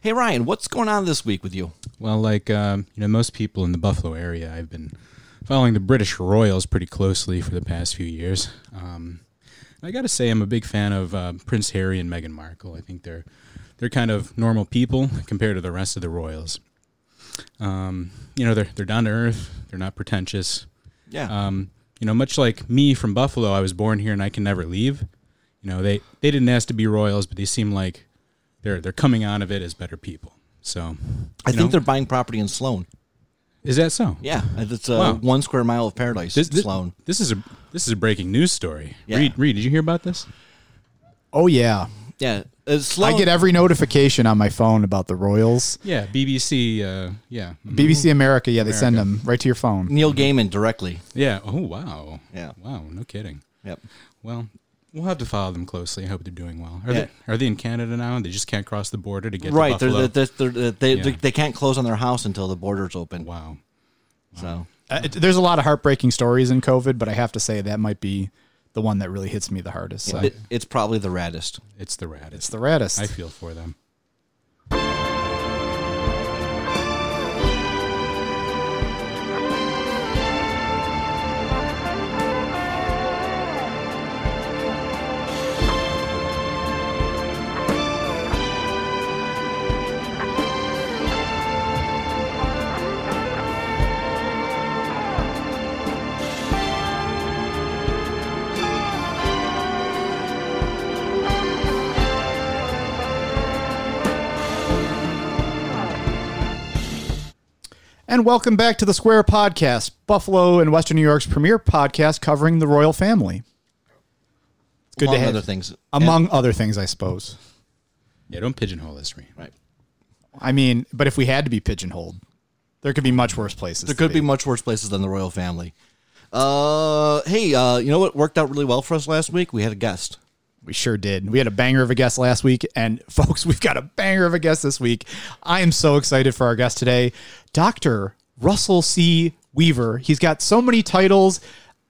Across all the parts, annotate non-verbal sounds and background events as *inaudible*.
Hey Ryan, what's going on this week with you? Well, like um, you know, most people in the Buffalo area, I've been following the British Royals pretty closely for the past few years. Um, I got to say, I'm a big fan of uh, Prince Harry and Meghan Markle. I think they're they're kind of normal people compared to the rest of the royals. Um, you know, they're they're down to earth. They're not pretentious. Yeah. Um, you know, much like me from Buffalo, I was born here and I can never leave. You know, they they didn't ask to be royals, but they seem like they're they're coming out of it as better people. So I think know, they're buying property in Sloan. is that so? Yeah, it's a Wow. one square mile of paradise. This, this, Sloan. this is a this is a breaking news story. Yeah. Reed, Reed, did you hear about this? Oh yeah, Yeah, uh, Sloan. I get every notification on my phone about the Royals. Yeah, BBC. Uh, yeah, Mhm. BBC America, yeah, they send them right to your phone. Neil Gaiman directly. yeah. Oh wow. Yeah. Wow. No kidding. Yep. Well, we'll have to follow them closely. I hope they're doing well. Are Yeah. they Are they in Canada now? They just can't cross the border to get Right. to They're, they're, they're, they're, they Yeah. they they can't close on their house until the borders open. wow. So Uh, it- there's a lot of heartbreaking stories in COVID, but I have to say that might be the one that really hits me the hardest. So. it, it's probably the raddest. It's the raddest. It's the raddest. I feel for them. And welcome back to the Square Podcast, Buffalo and Western New York's premier podcast covering the royal family. It's good among to have, other things. among other things, I suppose. Yeah, don't pigeonhole this, Reed. And- right. I mean, but if we had to be pigeonholed, there could be much worse places. There to could be much worse places than the royal family. Uh, hey, uh, you know what worked out really well for us last week? We had a guest. We sure did. We had a banger of a guest last week, and *laughs* folks, we've got a banger of a guest this week. I am so excited for our guest today, Dr. Russell C. Weaver. He's got so many titles,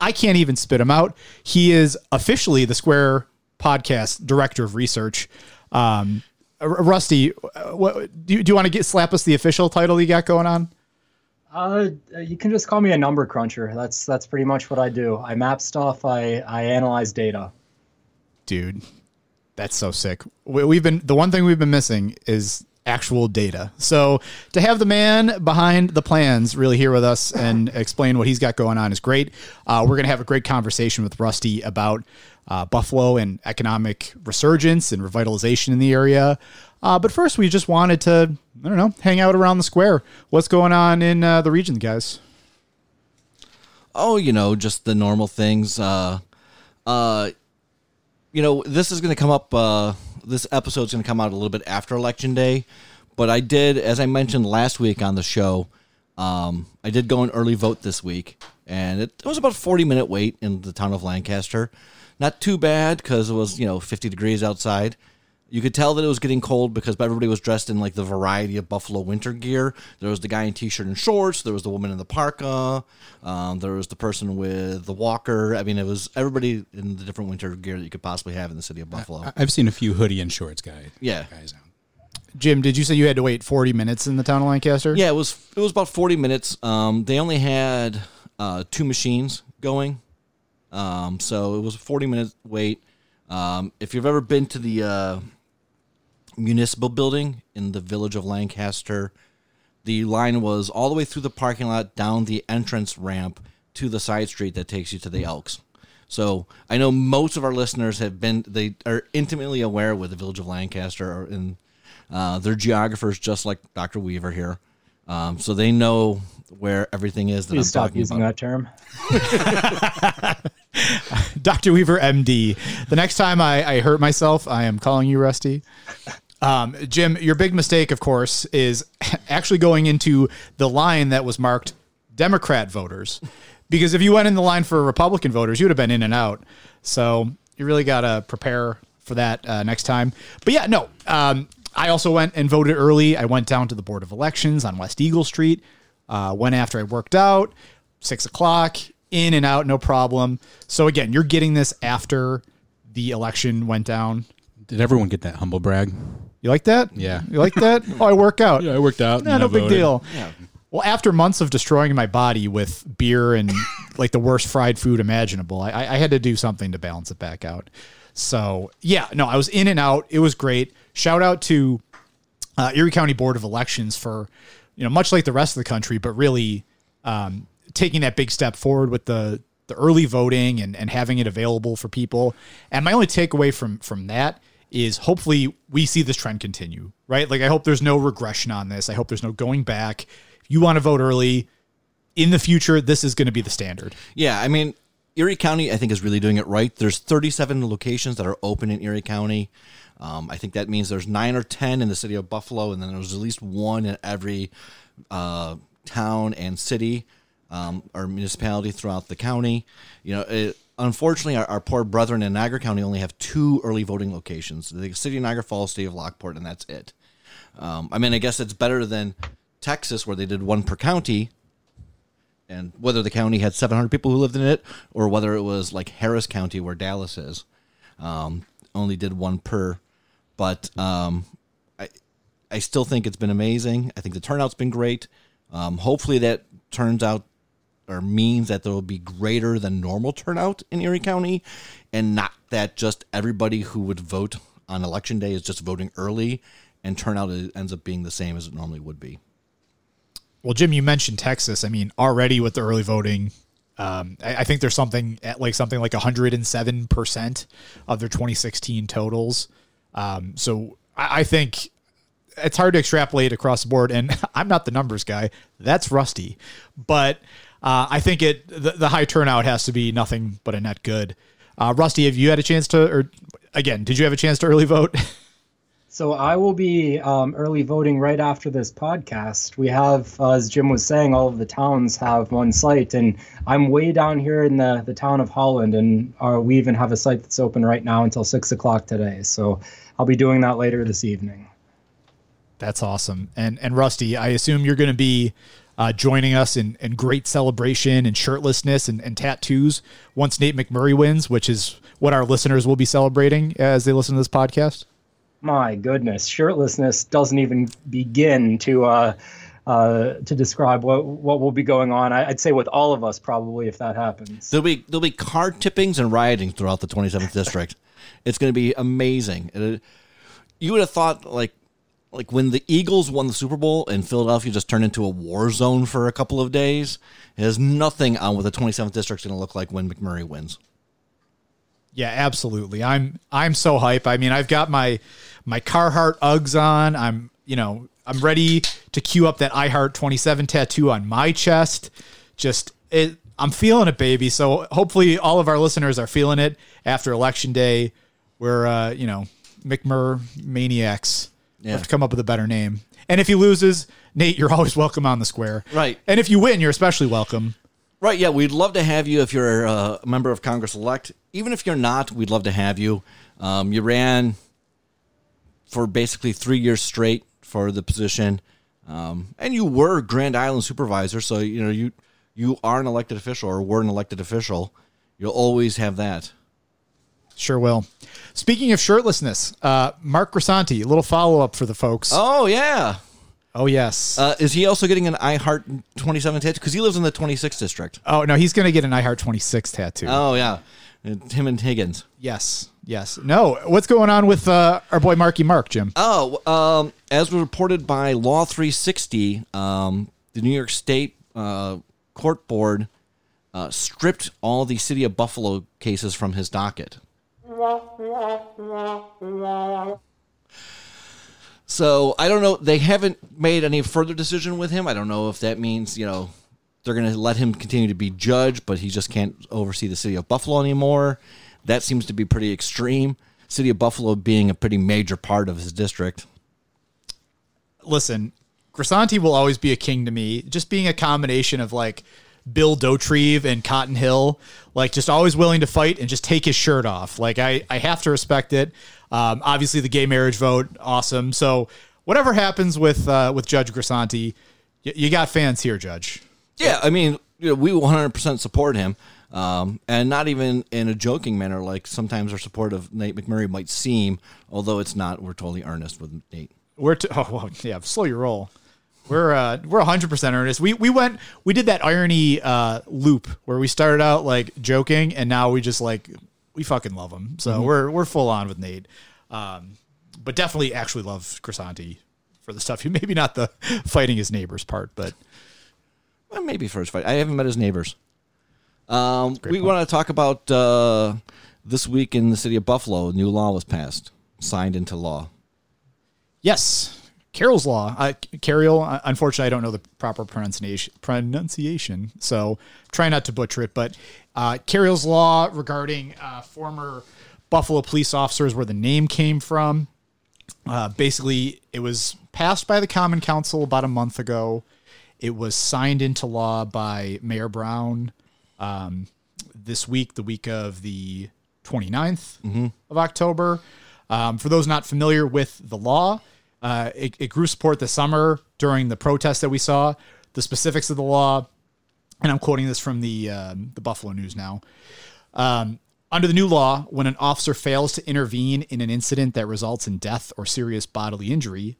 I can't even spit them out. He is officially the Square Podcast Director of Research. Um, Rusty, uh, what, do you, do you want to get slap us the official title you got going on? Uh, you can just call me a number cruncher. That's that's pretty much what I do. I map stuff. I I analyze data. Dude that's so sick. We, we've been the one thing we've been missing is actual data. So to have the man behind the plans really here with us and *laughs* explain what he's got going on is great. Uh, we're going to have a great conversation with rusty about uh, buffalo and economic resurgence and revitalization in the area. Uh, but first we just wanted to i don't know hang out around the square. What's going on in uh, the region guys? Oh, you know, just the normal things. Uh, uh, you know, this is going to come up. Uh, this episode's going to come out a little bit after election day, but I did, as I mentioned last week on the show, um, I did go and early vote this week, and it, it was about a forty minute wait in the town of Lancaster. Not too bad because it was you know fifty degrees outside. You could tell that it was getting cold because everybody was dressed in like the variety of Buffalo winter gear. There was the guy in t-shirt and shorts. There was the woman in the parka. Um, there was the person with the walker. I mean, it was everybody in the different winter gear that you could possibly have in the city of Buffalo. I- I've seen a few hoodie and shorts guy. Yeah. guys out. jim did you say you had to wait 40 minutes in the town of lancaster Yeah, it was it was about forty minutes. Um, they only had uh, two machines going, um, so it was a forty minute wait. Um, if you've ever been to the uh, municipal building in the village of Lancaster, the line was all the way through the parking lot down the entrance ramp to the side street that takes you to the Elks. So I know most of our listeners have been they are intimately aware with the village of Lancaster and in uh, they're geographers just like Dr. Weaver here. Um, so they know where everything is that I'm Please stop talking using about. that term. *laughs* Dr. Weaver, MD. The next time I, I hurt myself, I am calling you Rusty. Um, Jim, your big mistake, of course, is *laughs* actually going into the line that was marked Democrat voters. Because if you went in the line for Republican voters, you would have been in and out. So you really got to prepare for that uh, next time. But yeah, no. Um, I also went and voted early. I went down to the Board of Elections on West Eagle Street. Uh, went after I worked out, six o'clock, in and out, no problem. So again, you're getting this after the election went down. Did everyone get that humble brag? You like that? Yeah. You like that? *laughs* oh, I work out. Yeah, I worked out. Nah, no I big voted. deal. Yeah. Well, after months of destroying my body with beer and *laughs* like the worst fried food imaginable, I, I had to do something to balance it back out. So yeah, no, I was in and out. It was great. Shout out to uh, Erie County Board of Elections for, you know, much like the rest of the country, but really um, taking that big step forward with the the early voting and, and having it available for people. And my only takeaway from from that is hopefully we see this trend continue, right? Like I hope there's no regression on this. I hope there's no going back. If you want to vote early in the future, this is going to be the standard. Yeah, I mean, Erie County, I think, is really doing it right. There's 37 locations that are open in Erie County. Um, I think that means there's nine or 10 in the city of Buffalo, and then there's at least one in every uh, town and city um, or municipality throughout the county. You know, it, unfortunately, our, our poor brethren in Niagara County only have two early voting locations the city of Niagara Falls, city of Lockport, and that's it. Um, I mean, I guess it's better than Texas, where they did one per county, and whether the county had 700 people who lived in it or whether it was like Harris County where Dallas is, um, only did one per. But um, I, I still think it's been amazing. I think the turnout's been great. Um, hopefully that turns out or means that there will be greater than normal turnout in Erie County, and not that just everybody who would vote on election day is just voting early, and turnout ends up being the same as it normally would be. Well, Jim, you mentioned Texas. I mean, already with the early voting, um, I, I think there's something at like something like 107 percent of their 2016 totals. Um, so I, I think it's hard to extrapolate across the board. And *laughs* I'm not the numbers guy. That's Rusty, but uh, I think it the, the high turnout has to be nothing but a net good. Uh, Rusty, have you had a chance to, or again, did you have a chance to early vote? *laughs* So I will be um, early voting right after this podcast. We have, uh, as Jim was saying, all of the towns have one site, and I'm way down here in the, the town of Holland, and uh, we even have a site that's open right now until six o'clock today. So I'll be doing that later this evening. That's awesome. And and Rusty, I assume you're going to be uh, joining us in, in great celebration and shirtlessness and, and tattoos once Nate McMurray wins, which is what our listeners will be celebrating as they listen to this podcast. My goodness, shirtlessness doesn't even begin to uh, uh, to describe what what will be going on. I, I'd say with all of us probably if that happens. There'll be there'll be car tippings and rioting throughout the 27th district. It's going to be amazing. It- you would have thought like like when the Eagles won the Super Bowl and Philadelphia just turned into a war zone for a couple of days. It has nothing on what the 27th district's going to look like when McMurray wins. Yeah, absolutely. I'm I'm so hype. I mean, I've got my my Carhartt Uggs on. I'm you know I'm ready to queue up that I Heart 27 tattoo on my chest. Just it. I'm feeling it, baby. So hopefully all of our listeners are feeling it after election day. We're uh, you know McMurr maniacs. Yeah. Have to come up with a better name. And if he loses, Nate, you're *laughs* always welcome on the square. Right. And if you win, you're especially welcome. Right, yeah, we'd love to have you if you're a member of Congress elect. Even if you're not, we'd love to have you. Um, you ran for basically three years straight for the position, um, and you were Grand Island supervisor. So you know you you are an elected official or were an elected official. You'll always have that. Sure will. Speaking of shirtlessness, uh, Mark Grisanti, a little follow up for the folks. Oh yeah, Oh yes. uh, is he also getting an I Heart 27 tattoo? Because he lives in the 26th district. oh no, he's gonna get an iHeart 26 tattoo. Oh yeah, him and Higgins. yes, yes. No, what's going on with uh, our boy Marky Mark, Jim? Oh, um, as reported by Law 360, um, the New York State uh, Court Board uh, stripped all the City of Buffalo cases from his docket. So I don't know. They haven't made any further decision with him. I don't know if that means you know they're going to let him continue to be judge, but he just can't oversee the City of Buffalo anymore. That seems to be pretty extreme. City of Buffalo being a pretty major part of his district. Listen, Grisanti will always be a king to me. Just being a combination of like Bill Dauterive and Cotton Hill, like just always willing to fight and just take his shirt off. Like I, I have to respect it. Um, obviously, the gay marriage vote, awesome. So whatever happens with uh, with Judge Grisanti, y- you got fans here, Judge. Yeah, I mean, you know, we 100% support him. Um, and not even in a joking manner, like sometimes our support of Nate McMurray might seem, although it's not. We're totally earnest with Nate. We're t- *laughs* oh well, yeah, slow your roll. We're uh we're 100% earnest. We we went we did that irony uh loop where we started out like joking and now we just like we fucking love him. So we're we're full on with Nate. Um but definitely actually love Grisanti for the stuff. *laughs* Maybe not the fighting his neighbors part, but Well, maybe first fight. I haven't met his neighbors. Um, we want to talk about uh, this week in the city of Buffalo. A new law was passed, signed into law. Yes, Cariol's Law. Uh, Cariol. uh, Unfortunately, I don't know the proper pronunciation. Pronunciation, so try not to butcher it. But uh, Cariol's Law regarding uh, former Buffalo police officers, where the name came from. Uh, basically, it was passed by the Common Council about a month ago. It was signed into law by Mayor Brown um, this week, the week of the 29th of October. Um, for those not familiar with the law, uh, it, it grew support this summer during the protests that we saw. The specifics of the law, and I'm quoting this from the um, the Buffalo News now. Um, under the new law, when an officer fails to intervene in an incident that results in death or serious bodily injury,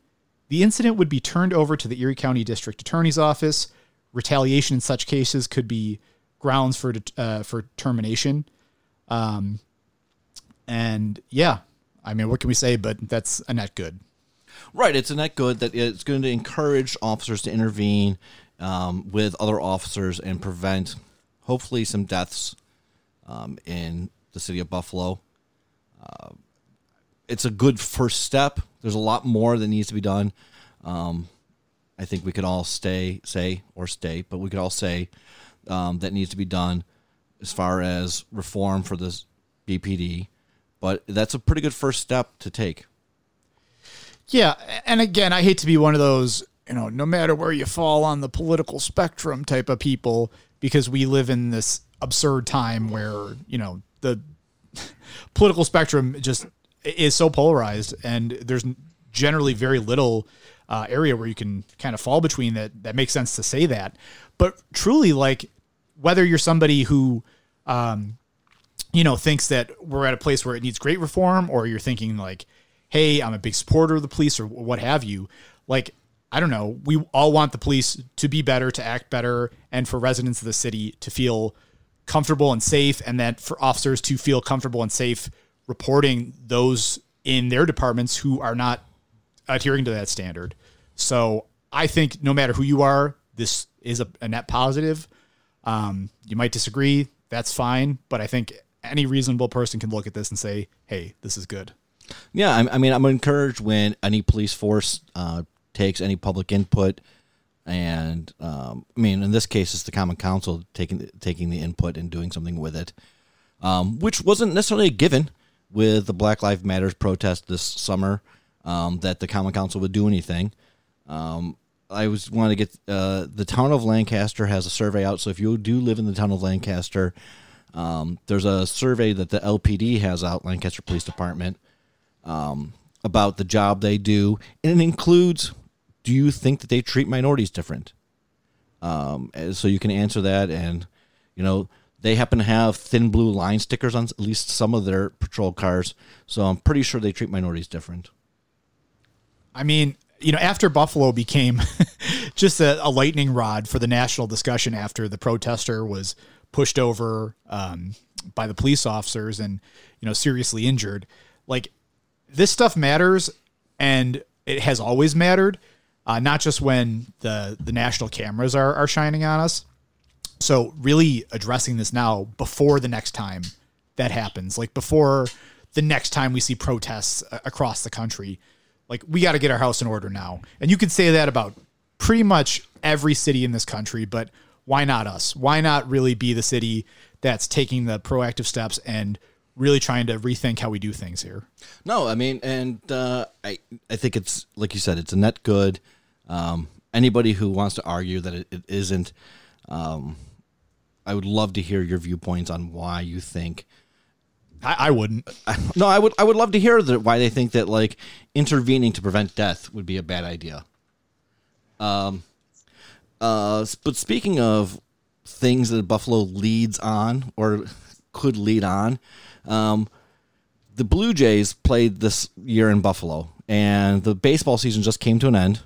the incident would be turned over to the Erie County District Attorney's Office. Retaliation in such cases could be grounds for uh, for termination. Um, and yeah, I mean, what can we say? But that's a net good. Right. It's a net good that it's going to encourage officers to intervene um, with other officers and prevent, hopefully, some deaths um, in the city of Buffalo. Uh, it's a good first step. There's a lot more that needs to be done. Um, I think we could all stay, say, or stay, but we could all say um, that needs to be done as far as reform for this BPD. But that's a pretty good first step to take. Yeah, and again, I hate to be one of those, you know, no matter where you fall on the political spectrum type of people, because we live in this absurd time where, you know, the *laughs* political spectrum just is so polarized and there's generally very little uh, area where you can kind of fall between that that makes sense to say that. But truly like whether you're somebody who um, you know thinks that we're at a place where it needs great reform or you're thinking like hey i'm a big supporter of the police or what have you. Like i don't know. We all want the police to be better to act better and for residents of the city to feel comfortable and safe and that for officers to feel comfortable and safe reporting those in their departments who are not adhering to that standard. So i think no matter who you are this is a, a net positive. Um, you might disagree that's fine but i think any reasonable person can look at this and say hey this is good Yeah, I, I mean, I'm encouraged when any police force uh, takes any public input, and um, I mean, in this case, it's the Common Council taking taking the input and doing something with it, um, which wasn't necessarily a given with the Black Lives Matters protest this summer. Um, that the Common Council would do anything. Um, I was want to get uh, the town of Lancaster has a survey out. So if you do live in the town of Lancaster, um, there's a survey that the LPD has out, Lancaster Police Department, um, about the job they do, and it includes: Do you think that they treat minorities different? Um, so you can answer that, and you know they happen to have thin blue line stickers on at least some of their patrol cars, so I'm pretty sure they treat minorities different. I mean, you know, after Buffalo became *laughs* just a, a lightning rod for the national discussion after the protester was pushed over um, by the police officers and, you know, seriously injured, like this stuff matters and it has always mattered, uh, not just when the, the national cameras are, are shining on us. So really addressing this now before the next time that happens, like before the next time we see protests across the country, like we got to get our house in order now. And you could say that about pretty much every city in this country, but why not us? Why not really be the city that's taking the proactive steps and really trying to rethink how we do things here? No, I mean, and uh, I I think it's like you said, it's a net good. Um, anybody who wants to argue that it, it isn't, um, I would love to hear your viewpoints on why you think. I, I wouldn't. No, I would I would love to hear that why they think that like intervening to prevent death would be a bad idea. Um, uh, but speaking of things that Buffalo leads on or could lead on. Um, the Blue Jays played this year in Buffalo, and the baseball season just came to an end.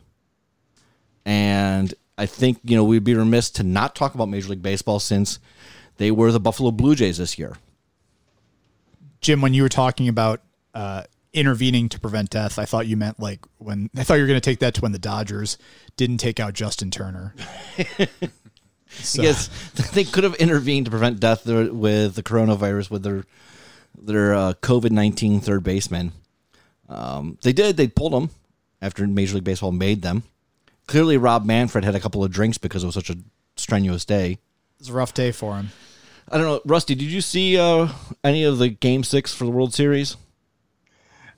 And I think you know we'd be remiss to not talk about Major League Baseball since they were the Buffalo Blue Jays this year. Jim, when you were talking about uh, intervening to prevent death, I thought you meant like when I thought you were going to take that to when the Dodgers didn't take out Justin Turner. So. *laughs* Yes, *laughs* they could have intervened to prevent death with the coronavirus with their their uh, COVID nineteen third baseman. Um, they did. They pulled them after Major League Baseball made them. Clearly, Rob Manfred had a couple of drinks because it was such a strenuous day. It was a rough day for him. I don't know, Rusty. Did you see uh, any of the Game Six for the World Series?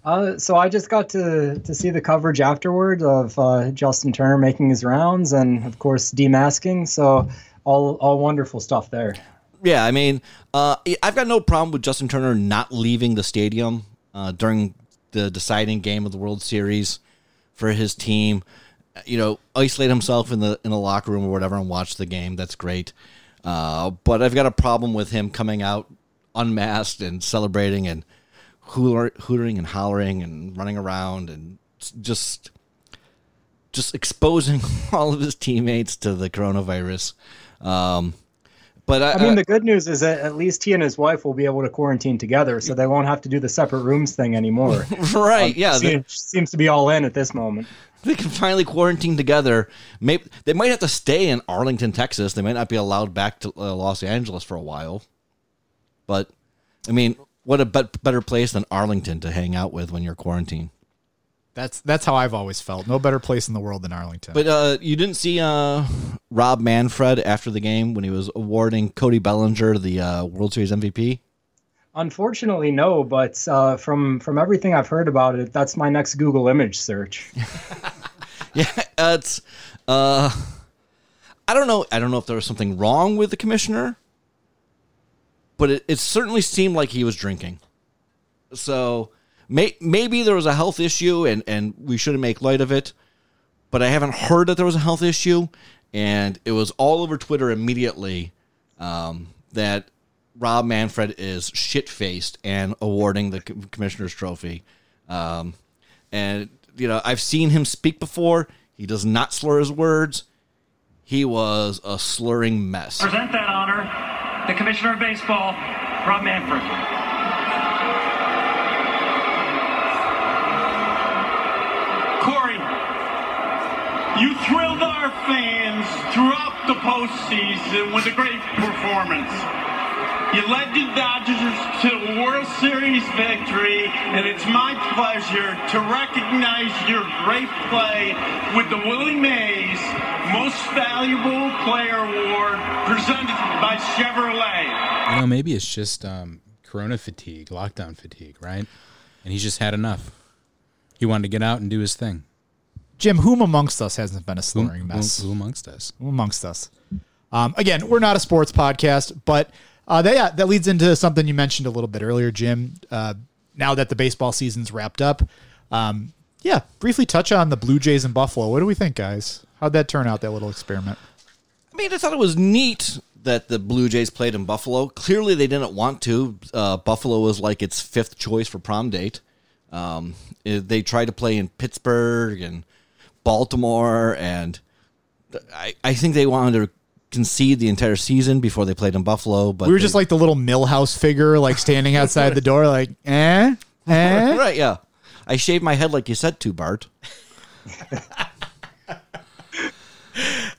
Uh, so I just got to to see the coverage afterward of uh, Justin Turner making his rounds and of course demasking. So all all wonderful stuff there. Yeah, I mean, uh, I've got no problem with Justin Turner not leaving the stadium uh, during the deciding game of the World Series for his team. You know, isolate himself in the in the locker room or whatever and watch the game. That's great. Uh, but I've got a problem with him coming out unmasked and celebrating and hootering and hollering and running around and just just exposing *laughs* all of his teammates to the coronavirus. Um, but I, I mean, the good news is that at least he and his wife will be able to quarantine together, so they won't have to do the separate rooms thing anymore. *laughs* right? Um, yeah, seems, seems to be all in at this moment. They can finally quarantine together. Maybe they might have to stay in Arlington, Texas. They might not be allowed back to uh, Los Angeles for a while. But I mean, what a better place than Arlington to hang out with when you're quarantined. That's that's how I've always felt. No better place in the world than Arlington. But uh, you didn't see uh, Rob Manfred after the game when he was awarding Cody Bellinger the uh, World Series MVP. Unfortunately, no. But uh, from from everything I've heard about it, that's my next Google image search. *laughs* yeah, it's. Uh, I don't know. I don't know if there was something wrong with the commissioner but it, it certainly seemed like he was drinking. So may, maybe there was a health issue and, and we shouldn't make light of it, but I haven't heard that there was a health issue. And it was all over Twitter immediately um, that Rob Manfred is shit faced and awarding the commissioner's trophy. Um, and, you know, I've seen him speak before. He does not slur his words. He was a slurring mess. Present that honor the Commissioner of Baseball, Rob Manfred. You thrilled our fans throughout the postseason with a great performance. You led the Dodgers to a World Series victory, and it's my pleasure to recognize your great play with the Willie Mays Most Valuable Player Award presented by Chevrolet. You know, maybe it's just um, Corona fatigue, lockdown fatigue, right? And he's just had enough. He wanted to get out and do his thing. Jim, whom amongst us hasn't been a slurring who, mess? Who, who amongst us? Who amongst us? Um, again, we're not a sports podcast, but uh, that, yeah, that leads into something you mentioned a little bit earlier, Jim. Uh, now that the baseball season's wrapped up, um, yeah, briefly touch on the Blue Jays and Buffalo. What do we think, guys? How'd that turn out, that little experiment? I mean, I thought it was neat that the Blue Jays played in Buffalo. Clearly, they didn't want to. Uh, Buffalo was like its fifth choice for prom date. Um, they tried to play in Pittsburgh and Baltimore, and I, I think they wanted to concede the entire season before they played in Buffalo. But we were they, just like the little Milhouse figure, like standing outside the door, like eh, eh. *laughs* right? Yeah, I shaved my head like you said to Bart.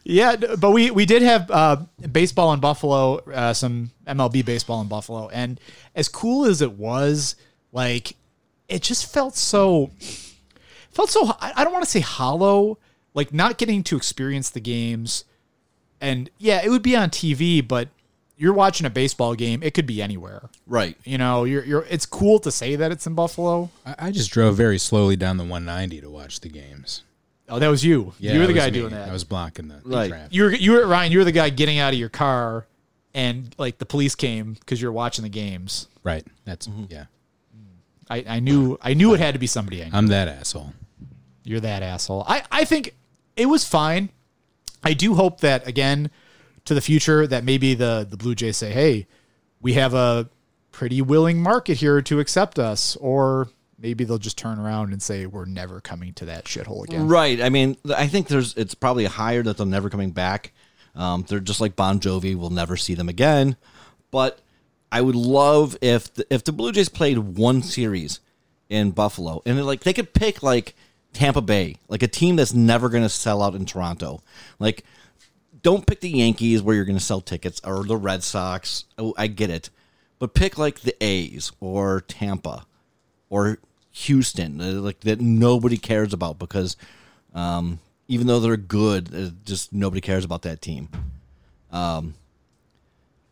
yeah, but we we did have uh, baseball in Buffalo, uh, some MLB baseball in Buffalo, and as cool as it was, like it just felt so felt so. I don't want to say hollow, like not getting to experience the games and yeah, it would be on TV, but you're watching a baseball game. It could be anywhere. Right. You know, you're you're. It's cool to say that it's in Buffalo. I, I just drove very slowly down the 190 to watch the games. Oh, that was you. Yeah, you were the guy me. doing that. I was blocking the, right. traffic. You were you were Ryan. You were the guy getting out of your car, and like the police came because you're watching the games. Right. That's mm-hmm. yeah. I, I knew I knew it had to be somebody. I knew. I'm that asshole. You're that asshole. I I think it was fine. I do hope that again, to the future that maybe the the Blue Jays say, "Hey, we have a pretty willing market here to accept us," or maybe they'll just turn around and say, "We're never coming to that shithole again." Right. I mean, I think there's it's probably higher that they're never coming back. Um, they're just like Bon Jovi. We'll never see them again. But I would love if the, if the Blue Jays played one series in Buffalo and like they could pick like Tampa Bay, like a team that's never going to sell out in Toronto. Like, don't pick the Yankees where you're going to sell tickets or the Red Sox. Oh, I get it, but pick like the A's or Tampa or Houston, uh, like that nobody cares about because um, even though they're good, uh, just nobody cares about that team. Um,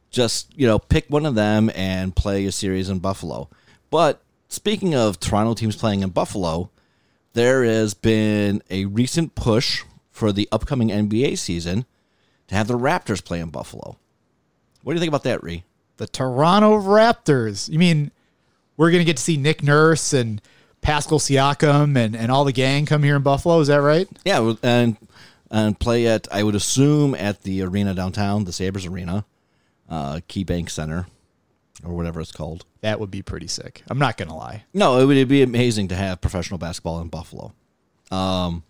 just you know, pick one of them and play a series in Buffalo. But speaking of Toronto teams playing in Buffalo, there has been a recent push for the upcoming NBA season to have the Raptors play in Buffalo. What do you think about that, Ree? The Toronto Raptors. You mean we're going to get to see Nick Nurse and Pascal Siakam and, and all the gang come here in Buffalo? Is that right? Yeah, and and play at I would assume at the arena downtown, the Sabres Arena, uh, KeyBank Center, or whatever it's called. That would be pretty sick. I'm not going to lie. No, it would it'd be amazing to have professional basketball in Buffalo. Um,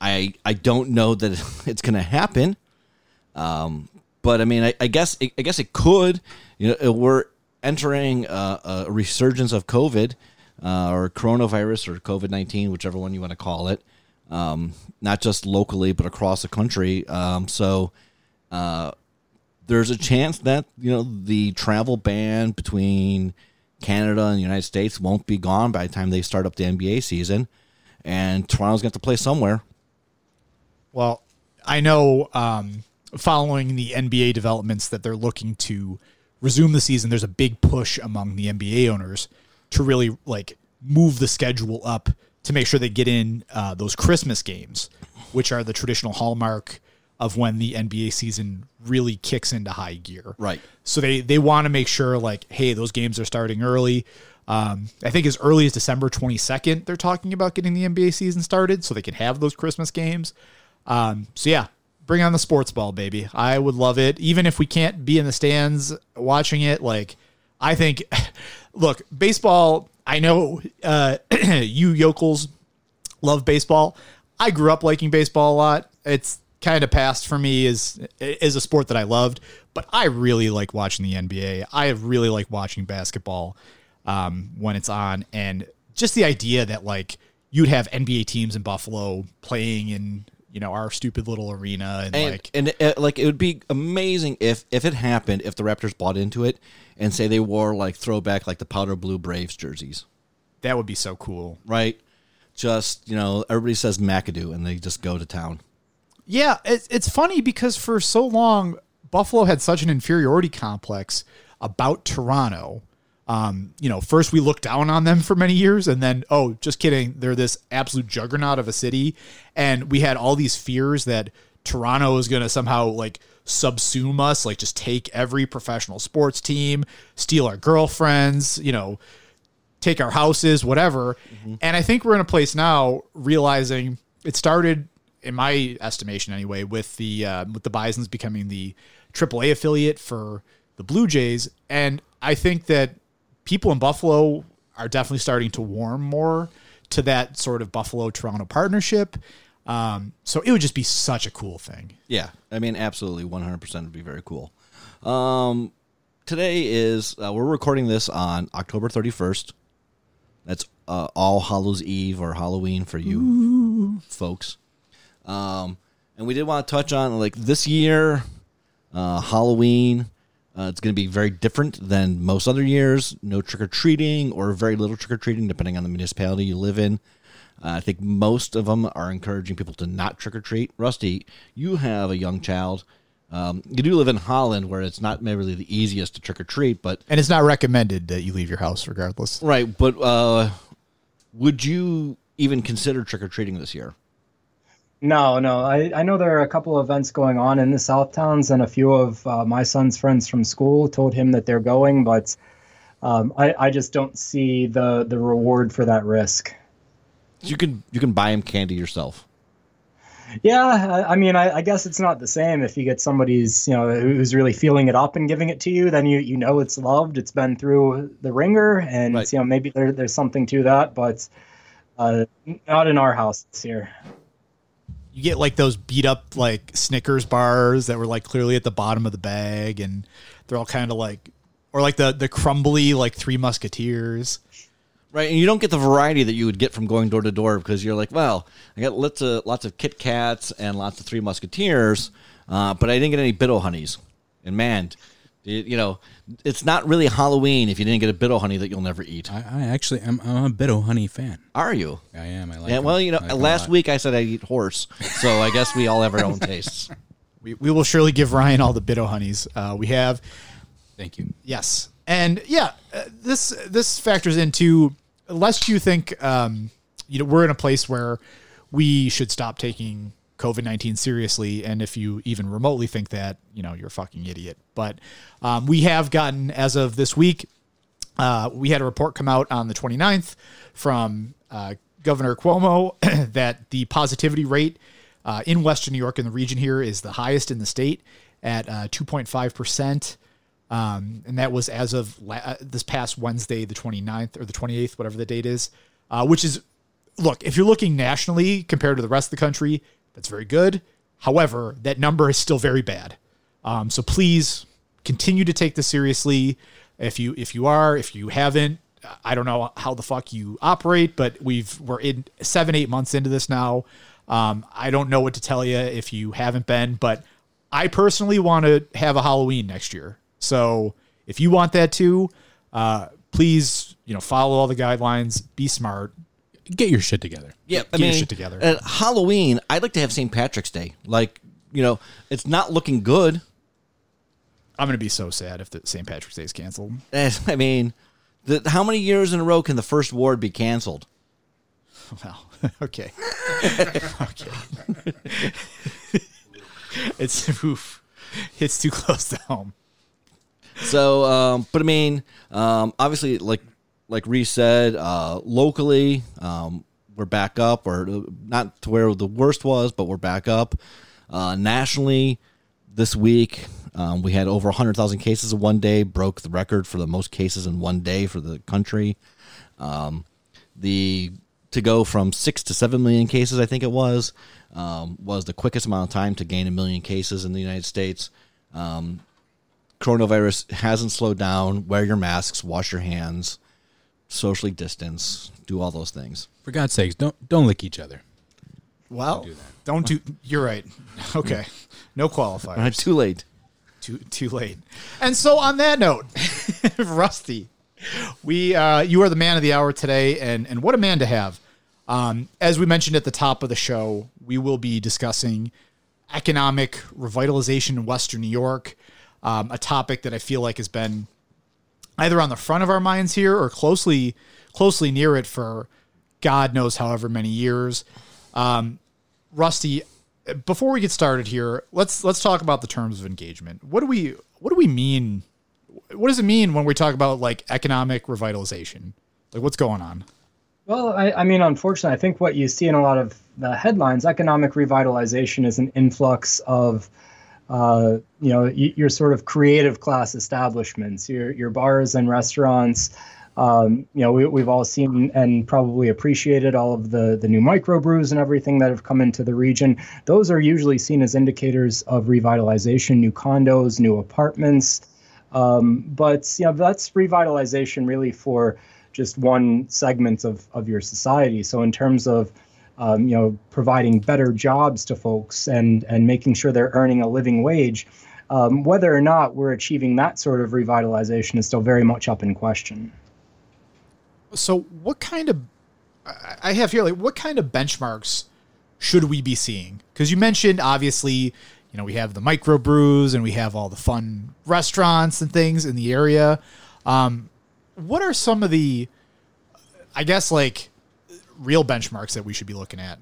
I I don't know that *laughs* it's going to happen. Um, but I mean, I, I guess I guess it could. You know, we're entering a, a resurgence of COVID uh, or coronavirus or COVID nineteen, whichever one you want to call it. Um, not just locally, but across the country. Um, so. Uh, there's a chance that you know the travel ban between Canada and the United States won't be gone by the time they start up the NBA season, and Toronto's going to play somewhere. Well, I know um, following the NBA developments that they're looking to resume the season, there's a big push among the NBA owners to really like move the schedule up to make sure they get in uh, those Christmas games, which are the traditional hallmark of when the NBA season really kicks into high gear. Right. So they they want to make sure like, hey, those games are starting early. Um, I think as early as December 22nd, they're talking about getting the NBA season started so they can have those Christmas games. Um, so yeah, bring on the sports ball, baby. I would love it. Even if we can't be in the stands watching it, like I think, *laughs* look, baseball. I know uh, *clears throat* you yokels love baseball. I grew up liking baseball a lot. It's kind of passed for me as is a sport that I loved, but I really like watching the NBA. I really like watching basketball um, when it's on, and just the idea that like you'd have NBA teams in Buffalo playing in you know our stupid little arena and, And like and uh, like it would be amazing if if it happened if the Raptors bought into it and say they wore like throwback like the powder blue Braves jerseys, that would be so cool. right? Just you know, everybody says McAdoo and they just go to town. Yeah, it's it's funny because for so long Buffalo had such an inferiority complex about Toronto. Um, you know, first we looked down on them for many years, and then oh, just kidding, they're this absolute juggernaut of a city, and we had all these fears that Toronto is going to somehow like subsume us, like just take every professional sports team, steal our girlfriends, you know, take our houses, whatever. And I think we're in a place now realizing it started, in my estimation anyway, with the uh, with the Bison's becoming the AAA affiliate for the Blue Jays, and I think that people in Buffalo are definitely starting to warm more to that sort of Buffalo Toronto partnership. Um, so it would just be such a cool thing. Yeah, I mean, absolutely, one hundred percent would be very cool. Um, today is uh, we're recording this on October thirty first. That's uh, All Hallows Eve or Halloween for you folks. Um, and we did want to touch on like this year, uh, Halloween. Uh, it's going to be very different than most other years. No trick or treating or very little trick or treating, depending on the municipality you live in. Uh, I think most of them are encouraging people to not trick or treat. Rusty, you have a young child. Um, you do live in Holland, where it's not really the easiest to trick or treat, but And it's not recommended that you leave your house regardless. right. But uh, would you even consider trick or treating this year? No, no. I, I know there are a couple of events going on in the South Towns, and a few of uh, my son's friends from school told him that they're going, but um, I, I just don't see the, the reward for that risk. You can you can buy him candy yourself. Yeah, I I mean, I, I guess it's not the same if you get somebody's, you know, who's really feeling it up and giving it to you. Then you you know it's loved. It's been through the ringer, and Right. you know maybe there, there's something to that, but uh, not in our house this year. You get like those beat up like Snickers bars that were like clearly at the bottom of the bag, and they're all kind of like, or like the the crumbly like Three Musketeers. Right, and you don't get the variety that you would get from going door to door because you're like, well, I got lots of lots of Kit Kats and lots of Three Musketeers, uh, but I didn't get any Bit-O-Honeys. And man, you know, it's not really Halloween if you didn't get a Bit-O-Honey that you'll never eat. I, I actually, I'm, I'm a Bit-O-Honey fan. Are you? I am. I like. Yeah. Well, you know, like last week I said I eat horse, so I guess we all have our own *laughs* tastes. We, we will surely give Ryan all the Bit-O-Honeys. Uh, we have Thank you. Yes, and yeah, uh, this this factors into lest you think um, you know we're in a place where we should stop taking COVID nineteen seriously, and if you even remotely think that, you know, you're a fucking idiot. But um, we have gotten as of this week, uh, we had a report come out on the 29th from uh, Governor Cuomo *clears throat* that the positivity rate uh, in Western New York in the region here is the highest in the state at uh, 2.5 percent. Um, and that was as of la- uh, this past Wednesday, the 29th or the 28th, whatever the date is, uh, which is, look, if you're looking nationally compared to the rest of the country, that's very good. However, that number is still very bad. Um, so please continue to take this seriously. If you if you are, if you haven't, I don't know how the fuck you operate, but we've we're in seven eight months into this now. Um, I don't know what to tell you if you haven't been, but I personally want to have a Halloween next year. So if you want that too, uh, please you know follow all the guidelines, be smart. Get your shit together. Yeah, I Get your shit together. At Halloween, I'd like to have St. Patrick's Day. Like, you know, it's not looking good. I'm gonna be so sad if the St. Patrick's Day is canceled. Eh, *laughs* I mean, the, how many years in a row can the first ward be canceled? *laughs* Well, *laughs* okay, okay. it's oof. It's too close to home. So, um, but I mean, um, obviously, like like Reese said, uh, locally, um, we're back up, or not to where the worst was, but we're back up. Uh, nationally, this week, um, we had over 100,000 cases in one day, broke the record for the most cases in one day for the country. Um, the to go from six to seven million cases, I think it was, um, was the quickest amount of time to gain a million cases in the United States. Um, coronavirus hasn't slowed down. Wear your masks, wash your hands, socially distance, do all those things. For God's sakes, don't don't lick each other. Well, don't do. You're right. *laughs* Okay, no qualifiers. Uh, *laughs* too late. too too late. And so on that note, *laughs* Rusty, we uh, you are the man of the hour today, and and what a man to have. Um, as we mentioned at the top of the show, we will be discussing economic revitalization in Western New York, um, a topic that I feel like has been either on the front of our minds here or closely closely near it for God knows however many years. Um, Rusty, before we get started here, let's let's talk about the terms of engagement. What do we what do we mean? What does it mean when we talk about like economic revitalization? Like what's going on? Well, I, I mean, unfortunately, I think what you see in a lot of the headlines, economic revitalization is an influx of, uh, you know, your sort of creative class establishments, your your bars and restaurants. Um, you know, we, we've all seen and probably appreciated all of the the new microbrews and everything that have come into the region. Those are usually seen as indicators of revitalization, new condos, new apartments. Um, but you know, that's revitalization really for just one segment of, of your society. So in terms of um, you know providing better jobs to folks and and making sure they're earning a living wage, um, whether or not we're achieving that sort of revitalization is still very much up in question. So what kind of I have here like what kind of benchmarks should we be seeing? Because you mentioned obviously, you know, we have the microbrews and we have all the fun restaurants and things in the area. Um, what are some of the, I guess, like real benchmarks that we should be looking at?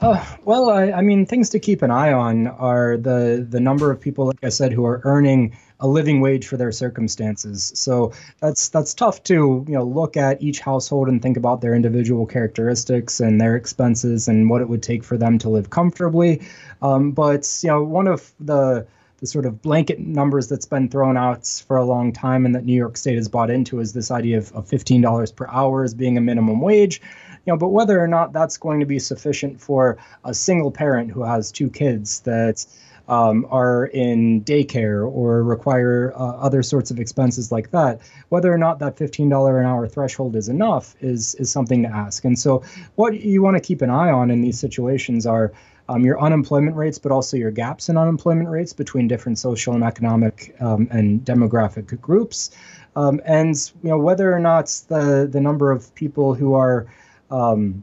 Uh, well, I, I, mean, things to keep an eye on are the the number of people, like I said, who are earning a living wage for their circumstances. So that's that's tough to you know look at each household and think about their individual characteristics and their expenses and what it would take for them to live comfortably. Um, but you know, one of the the sort of blanket numbers that's been thrown out for a long time and that New York State has bought into is this idea of, of $15 per hour as being a minimum wage. You know, but whether or not that's going to be sufficient for a single parent who has two kids that um, are in daycare or require uh, other sorts of expenses like that, whether or not that $15 an hour threshold is enough is is something to ask. And so, what you want to keep an eye on in these situations are um, your unemployment rates, but also your gaps in unemployment rates between different social and economic um, and demographic groups, um, and you know whether or not the the number of people who are um,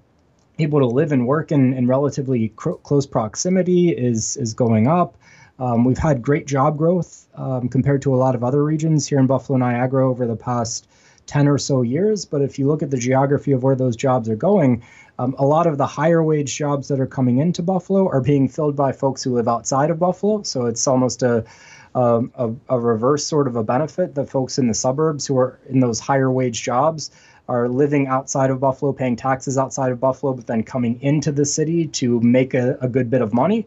able to live and work in, in relatively cr- close proximity is is going up. Um, we've had great job growth um, compared to a lot of other regions here in Buffalo Niagara over the past 10 or so years. But if you look at the geography of where those jobs are going, um, a lot of the higher wage jobs that are coming into Buffalo are being filled by folks who live outside of Buffalo. So it's almost a, um, a, a, reverse sort of a benefit. The folks in the suburbs who are in those higher wage jobs are living outside of Buffalo, paying taxes outside of Buffalo, but then coming into the city to make a, a good bit of money.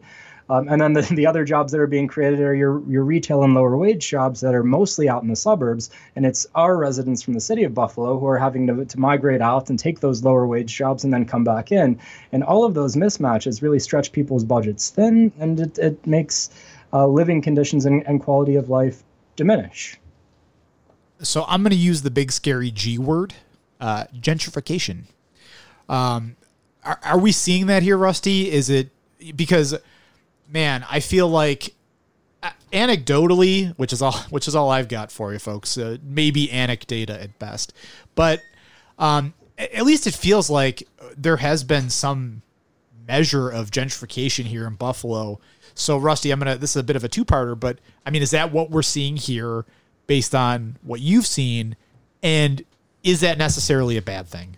Um, and then the, the other jobs that are being created are your, your retail and lower wage jobs that are mostly out in the suburbs. And it's our residents from the city of Buffalo who are having to, to migrate out and take those lower wage jobs and then come back in. And all of those mismatches really stretch people's budgets thin and it, it makes uh, living conditions and, and quality of life diminish. So I'm going to use the big scary G word uh, gentrification. Um, are, are we seeing that here, Rusty? Is it because man, I feel like uh, anecdotally, which is all *laughs* which is all I've got for you folks, uh, maybe anecdata at best, but um, at least it feels like there has been some measure of gentrification here in Buffalo. So Rusty, I'm gonna this is a bit of a two-parter, but I mean, is that what we're seeing here based on what you've seen, and is that necessarily a bad thing?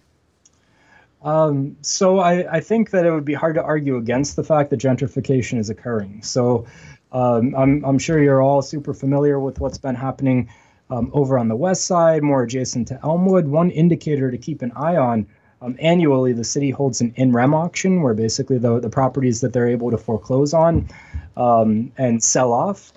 Um, so I, I, think that it would be hard to argue against the fact that gentrification is occurring. So um, I'm, I'm sure you're all super familiar with what's been happening um, over on the west side, more adjacent to Elmwood. One indicator to keep an eye on um, annually, the city holds an in rem auction where basically the, the properties that they're able to foreclose on um, and sell off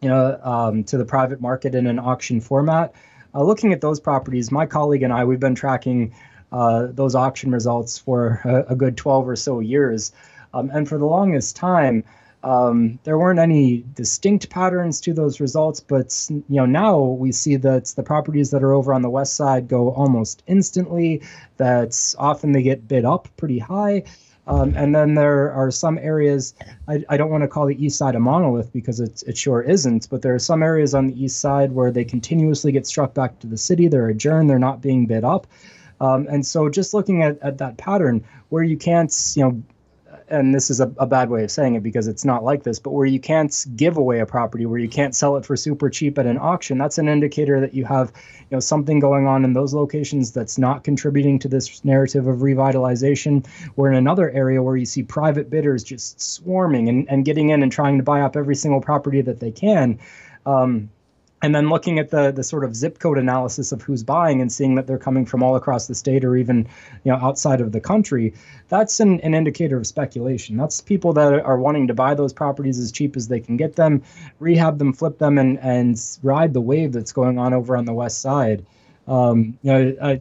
you know, um, to the private market in an auction format. Uh, looking at those properties, my colleague and I, we've been tracking uh, those auction results for a, a, good 12 or so years. Um, and for the longest time, um, there weren't any distinct patterns to those results, but you know now we see that the properties that are over on the west side go almost instantly. That often they get bid up pretty high, um, and then there are some areas. I, I don't want to call the east side a monolith because it it sure isn't, but there are some areas on the east side where they continuously get struck back to the city. They're adjourned. They're not being bid up. Um, and so just looking at, at that pattern where you can't, you know, and this is a, a, bad way of saying it because it's not like this, but where you can't give away a property, where you can't sell it for super cheap at an auction, that's an indicator that you have, you know, something going on in those locations that's not contributing to this narrative of revitalization. Or in another area where you see private bidders just swarming and, and getting in and trying to buy up every single property that they can. Um, and then looking at the the sort of zip code analysis of who's buying and seeing that they're coming from all across the state or even you know outside of the country that's an, an indicator of speculation. That's people that are wanting to buy those properties as cheap as they can get them rehab them flip them and and ride the wave that's going on over on the west side. Um, you know I,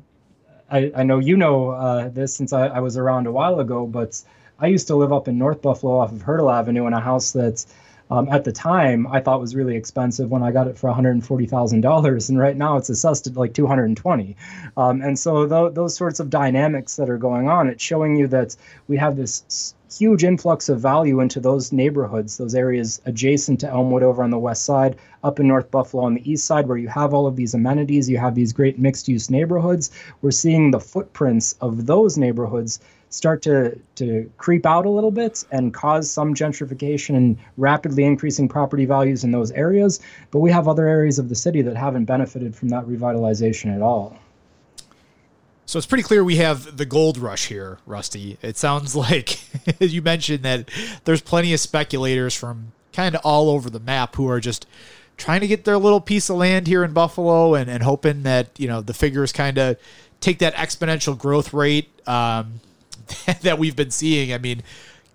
I, I know you know uh, this since I, I was around a while ago but I used to live up in North Buffalo off of Hertel Avenue in a house that's um, at the time I thought was really expensive when I got it for $140,000, and right now it's assessed at like 220. Um, and so th- those sorts of dynamics that are going on, it's showing you that we have this huge influx of value into those neighborhoods, those areas adjacent to Elmwood over on the west side, up in North Buffalo on the east side, where you have all of these amenities, you have these great mixed use neighborhoods. We're seeing the footprints of those neighborhoods start to to creep out a little bit and cause some gentrification and rapidly increasing property values in those areas. But we have other areas of the city that haven't benefited from that revitalization at all. So it's pretty clear we have the gold rush here, Rusty. It sounds *laughs* like you mentioned that there's plenty of speculators from kind of all over the map who are just trying to get their little piece of land here in Buffalo and, and hoping that, you know, the figures kind of take that exponential growth rate um, *laughs* that we've been seeing. I mean,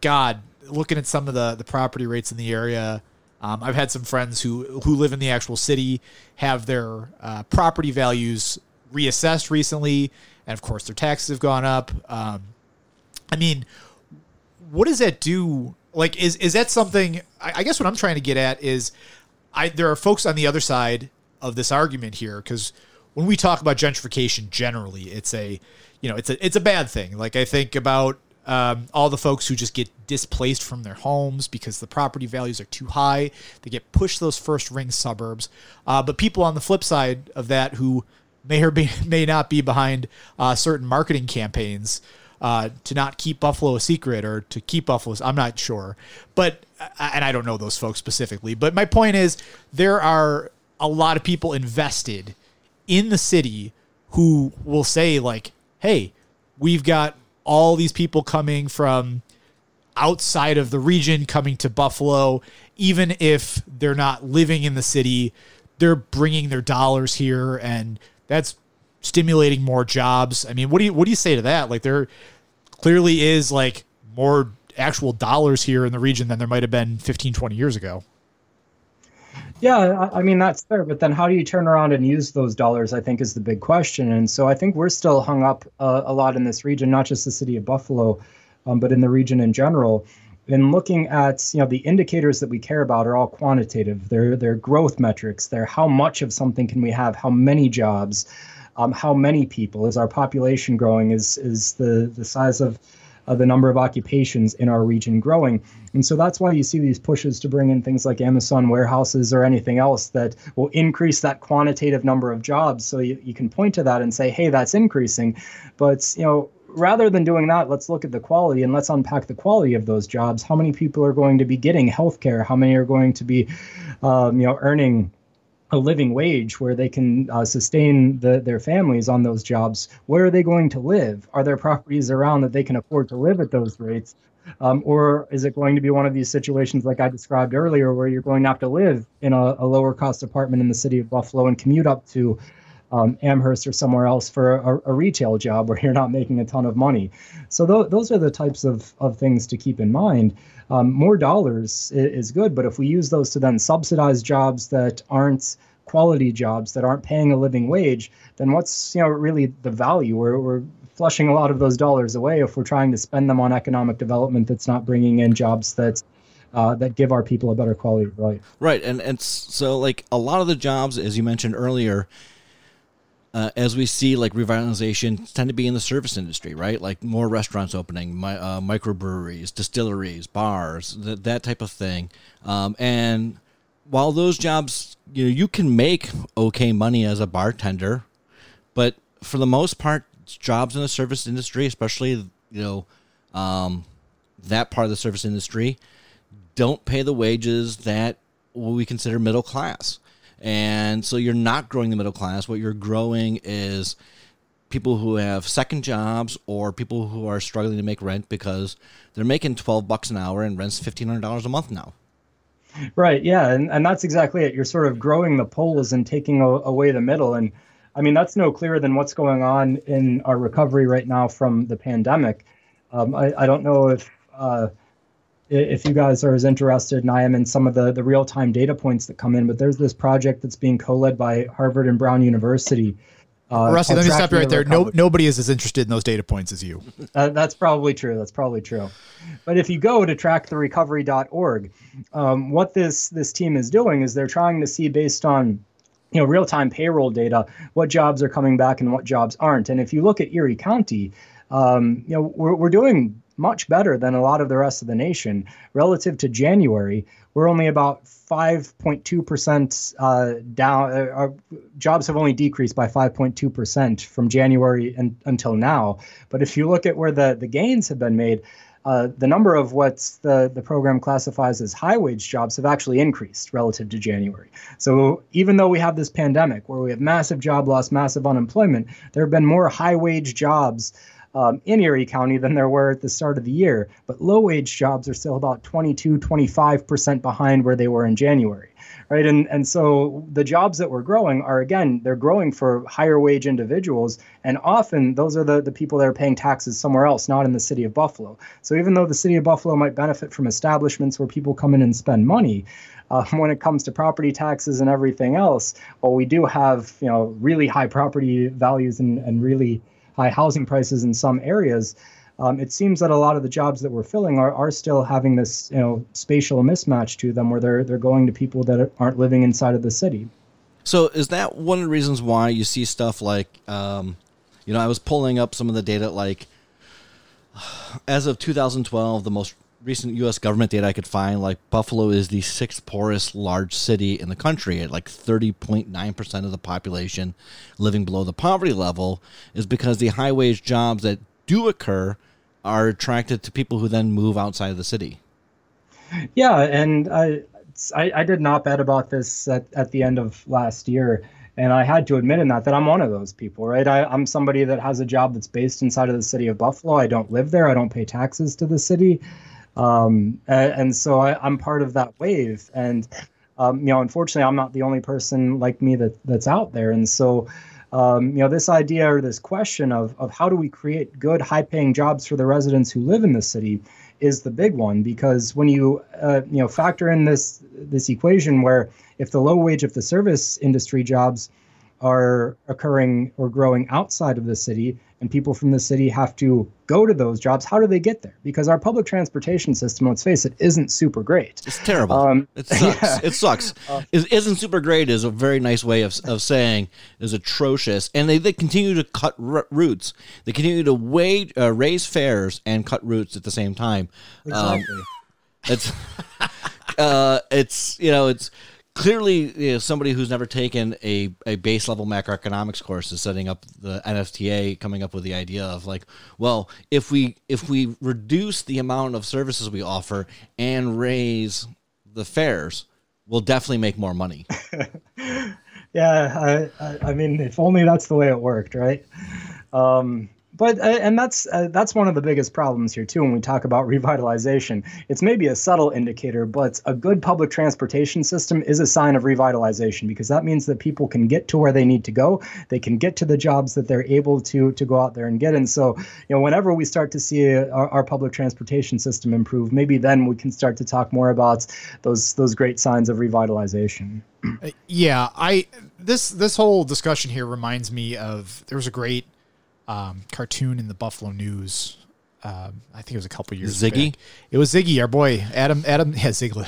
God, looking at some of the, the property rates in the area, um, I've had some friends who, who live in the actual city have their uh, property values reassessed recently. And of course, their taxes have gone up. Um, I mean, what does that do? Like, is, is that something? I, I guess what I'm trying to get at is I, there are folks on the other side of this argument here because when we talk about gentrification generally, it's a you know it's a it's a bad thing. Like I think about um, all the folks who just get displaced from their homes because the property values are too high. They get pushed to those first ring suburbs. Uh, but people on the flip side of that who may or may, *laughs* may not be behind uh, certain marketing campaigns uh, to not keep Buffalo a secret or to keep Buffalo. I'm not sure, but and I don't know those folks specifically. But my point is, there are a lot of people invested in the city who will say like, "Hey, we've got all these people coming from outside of the region coming to Buffalo, even if they're not living in the city, they're bringing their dollars here and that's stimulating more jobs. I mean, what do you what do you say to that? Like there clearly is like more actual dollars here in the region than there might have been 15 20 years ago. Yeah, I mean that's fair, but then how do you turn around and use those dollars? I think is the big question, and so I think we're still hung up uh, a lot in this region, not just the city of Buffalo, um, but in the region in general. In looking at you know the indicators that we care about are all quantitative. They're they're growth metrics. They're how much of something can we have? How many jobs? Um, how many people? Is our population growing? Is is the the size of uh, the number of occupations in our region growing. And so that's why you see these pushes to bring in things like Amazon warehouses or anything else that will increase that quantitative number of jobs. So you, you can point to that and say, hey, that's increasing. But, you know, rather than doing that, let's look at the quality and let's unpack the quality of those jobs. How many people are going to be getting health care? How many are going to be, um, you know, earning a living wage where they can uh, sustain the, their families on those jobs. Where are they going to live? Are there properties around that they can afford to live at those rates? Um, or is it going to be one of these situations like I described earlier where you're going to have to live in a, a lower cost apartment in the city of Buffalo and commute up to um, Amherst or somewhere else for a, a, retail job where you're not making a ton of money? So th- those are the types of, of things to keep in mind. Um, more dollars is, good, but if we use those to then subsidize jobs that aren't quality jobs that aren't paying a living wage, then what's you know really the value? We're, we're flushing a lot of those dollars away if we're trying to spend them on economic development that's not bringing in jobs that uh, that give our people a better quality of life. Right, and and so like a lot of the jobs, as you mentioned earlier, uh, as we see like revitalization tend to be in the service industry, right? Like more restaurants opening, my, uh, microbreweries, distilleries, bars, th- that type of thing. Um, and while those jobs, you know, you can make okay money as a bartender, but for the most part, jobs in the service industry, especially you know um, that part of the service industry, don't pay the wages that we consider middle class. And so you're not growing the middle class. What you're growing is people who have second jobs or people who are struggling to make rent because they're making 12 bucks an hour and rent's $1500 a month now. Right. Yeah. And, and that's exactly it. You're sort of growing the poles and taking a, away the middle. And I mean, that's no clearer than what's going on in our recovery right now from the pandemic. Um, I, I don't know if uh, if you guys are as interested, and I am in some of the, the real time data points that come in, but there's this project that's being co led by Harvard and Brown University. Uh, Rusty, let me stop you right there. No, nobody is as interested in those data points as you. *laughs* Uh, that's probably true. That's probably true. But if you go to tracktherecovery.org, um, what this this team is doing is they're trying to see based on you know real time payroll data what jobs are coming back and what jobs aren't. And if you look at Erie County, um, you know we're we're doing much better than a lot of the rest of the nation. Relative to January, we're only about 5.2% uh, down. Uh, our jobs have only decreased by 5.2% from January and, until now. But if you look at where the, the gains have been made, uh, the number of what the, the program classifies as high wage jobs have actually increased relative to January. So even though we have this pandemic where we have massive job loss, massive unemployment, there have been more high wage jobs um, in Erie County than there were at the start of the year. But low wage jobs are still about 22, 25% behind where they were in January right? And and so the jobs that we're growing are again they're growing for higher wage individuals, and often those are the the people that are paying taxes somewhere else, not in the city of Buffalo. So even though the city of Buffalo might benefit from establishments where people come in and spend money. Uh, when it comes to property taxes and everything else, well, we do have you know really high property values and, and really high housing prices in some areas um, it seems that a lot of the jobs that we're filling are, are still having this you know spatial mismatch to them where they're they're going to people that aren't living inside of the city. So is that one of the reasons why you see stuff like um, you know i was pulling up some of the data like *sighs* as of 2012 the most recent us government data i could find like buffalo is the sixth poorest large city in the country at like 30.9% of the population living below the poverty level is because the high wage jobs that do occur are attracted to people who then move outside of the city. Yeah, and I, I, I did not bet about this at, at the end of last year. And I had to admit in that that I'm one of those people, right? I, I'm somebody that has a job that's based inside of the city of Buffalo. I don't live there. I don't pay taxes to the city, um, and, and, so I, am part of that wave. And um, you know, unfortunately, I'm not the only person like me that that's out there. And so um, you know, this idea or this question of, of how do we create good, high paying jobs for the residents who live in the city is the big one because when you uh, you know factor in this this equation where if the low wage of the service industry jobs are occurring or growing outside of the city and people from the city have to go to those jobs. How do they get there? Because our public transportation system let's face it isn't super great. It's terrible. Um, it *laughs* sucks. Yeah. it sucks. *laughs* Uh, it isn't super great is a very nice way of, of saying is atrocious. And they, they continue to cut r- routes. They continue to wage, uh, raise fares and cut routes at the same time. Um, exactly. Um, it's *laughs* uh, it's you know it's clearly you know, somebody who's never taken a, a base level macroeconomics course is setting up the NFTA coming up with the idea of like well if we if we reduce the amount of services we offer and raise the fares we'll definitely make more money. *laughs* Yeah I, I, I mean if only that's the way it worked right? Um but uh, and that's uh, that's one of the biggest problems here too when we talk about revitalization. It's maybe a subtle indicator but a good public transportation system is a sign of revitalization because that means that people can get to where they need to go. They can get to the jobs that they're able to to go out there and get and so you know whenever we start to see our, our public transportation system improve maybe then we can start to talk more about those those great signs of revitalization. Uh, yeah i this this whole discussion here reminds me of there was a great um, cartoon in the Buffalo News. Um, I think it was a couple years. Ago. Ziggy. Back. It was Ziggy, our boy Adam. Adam, *laughs* yeah, Ziegler.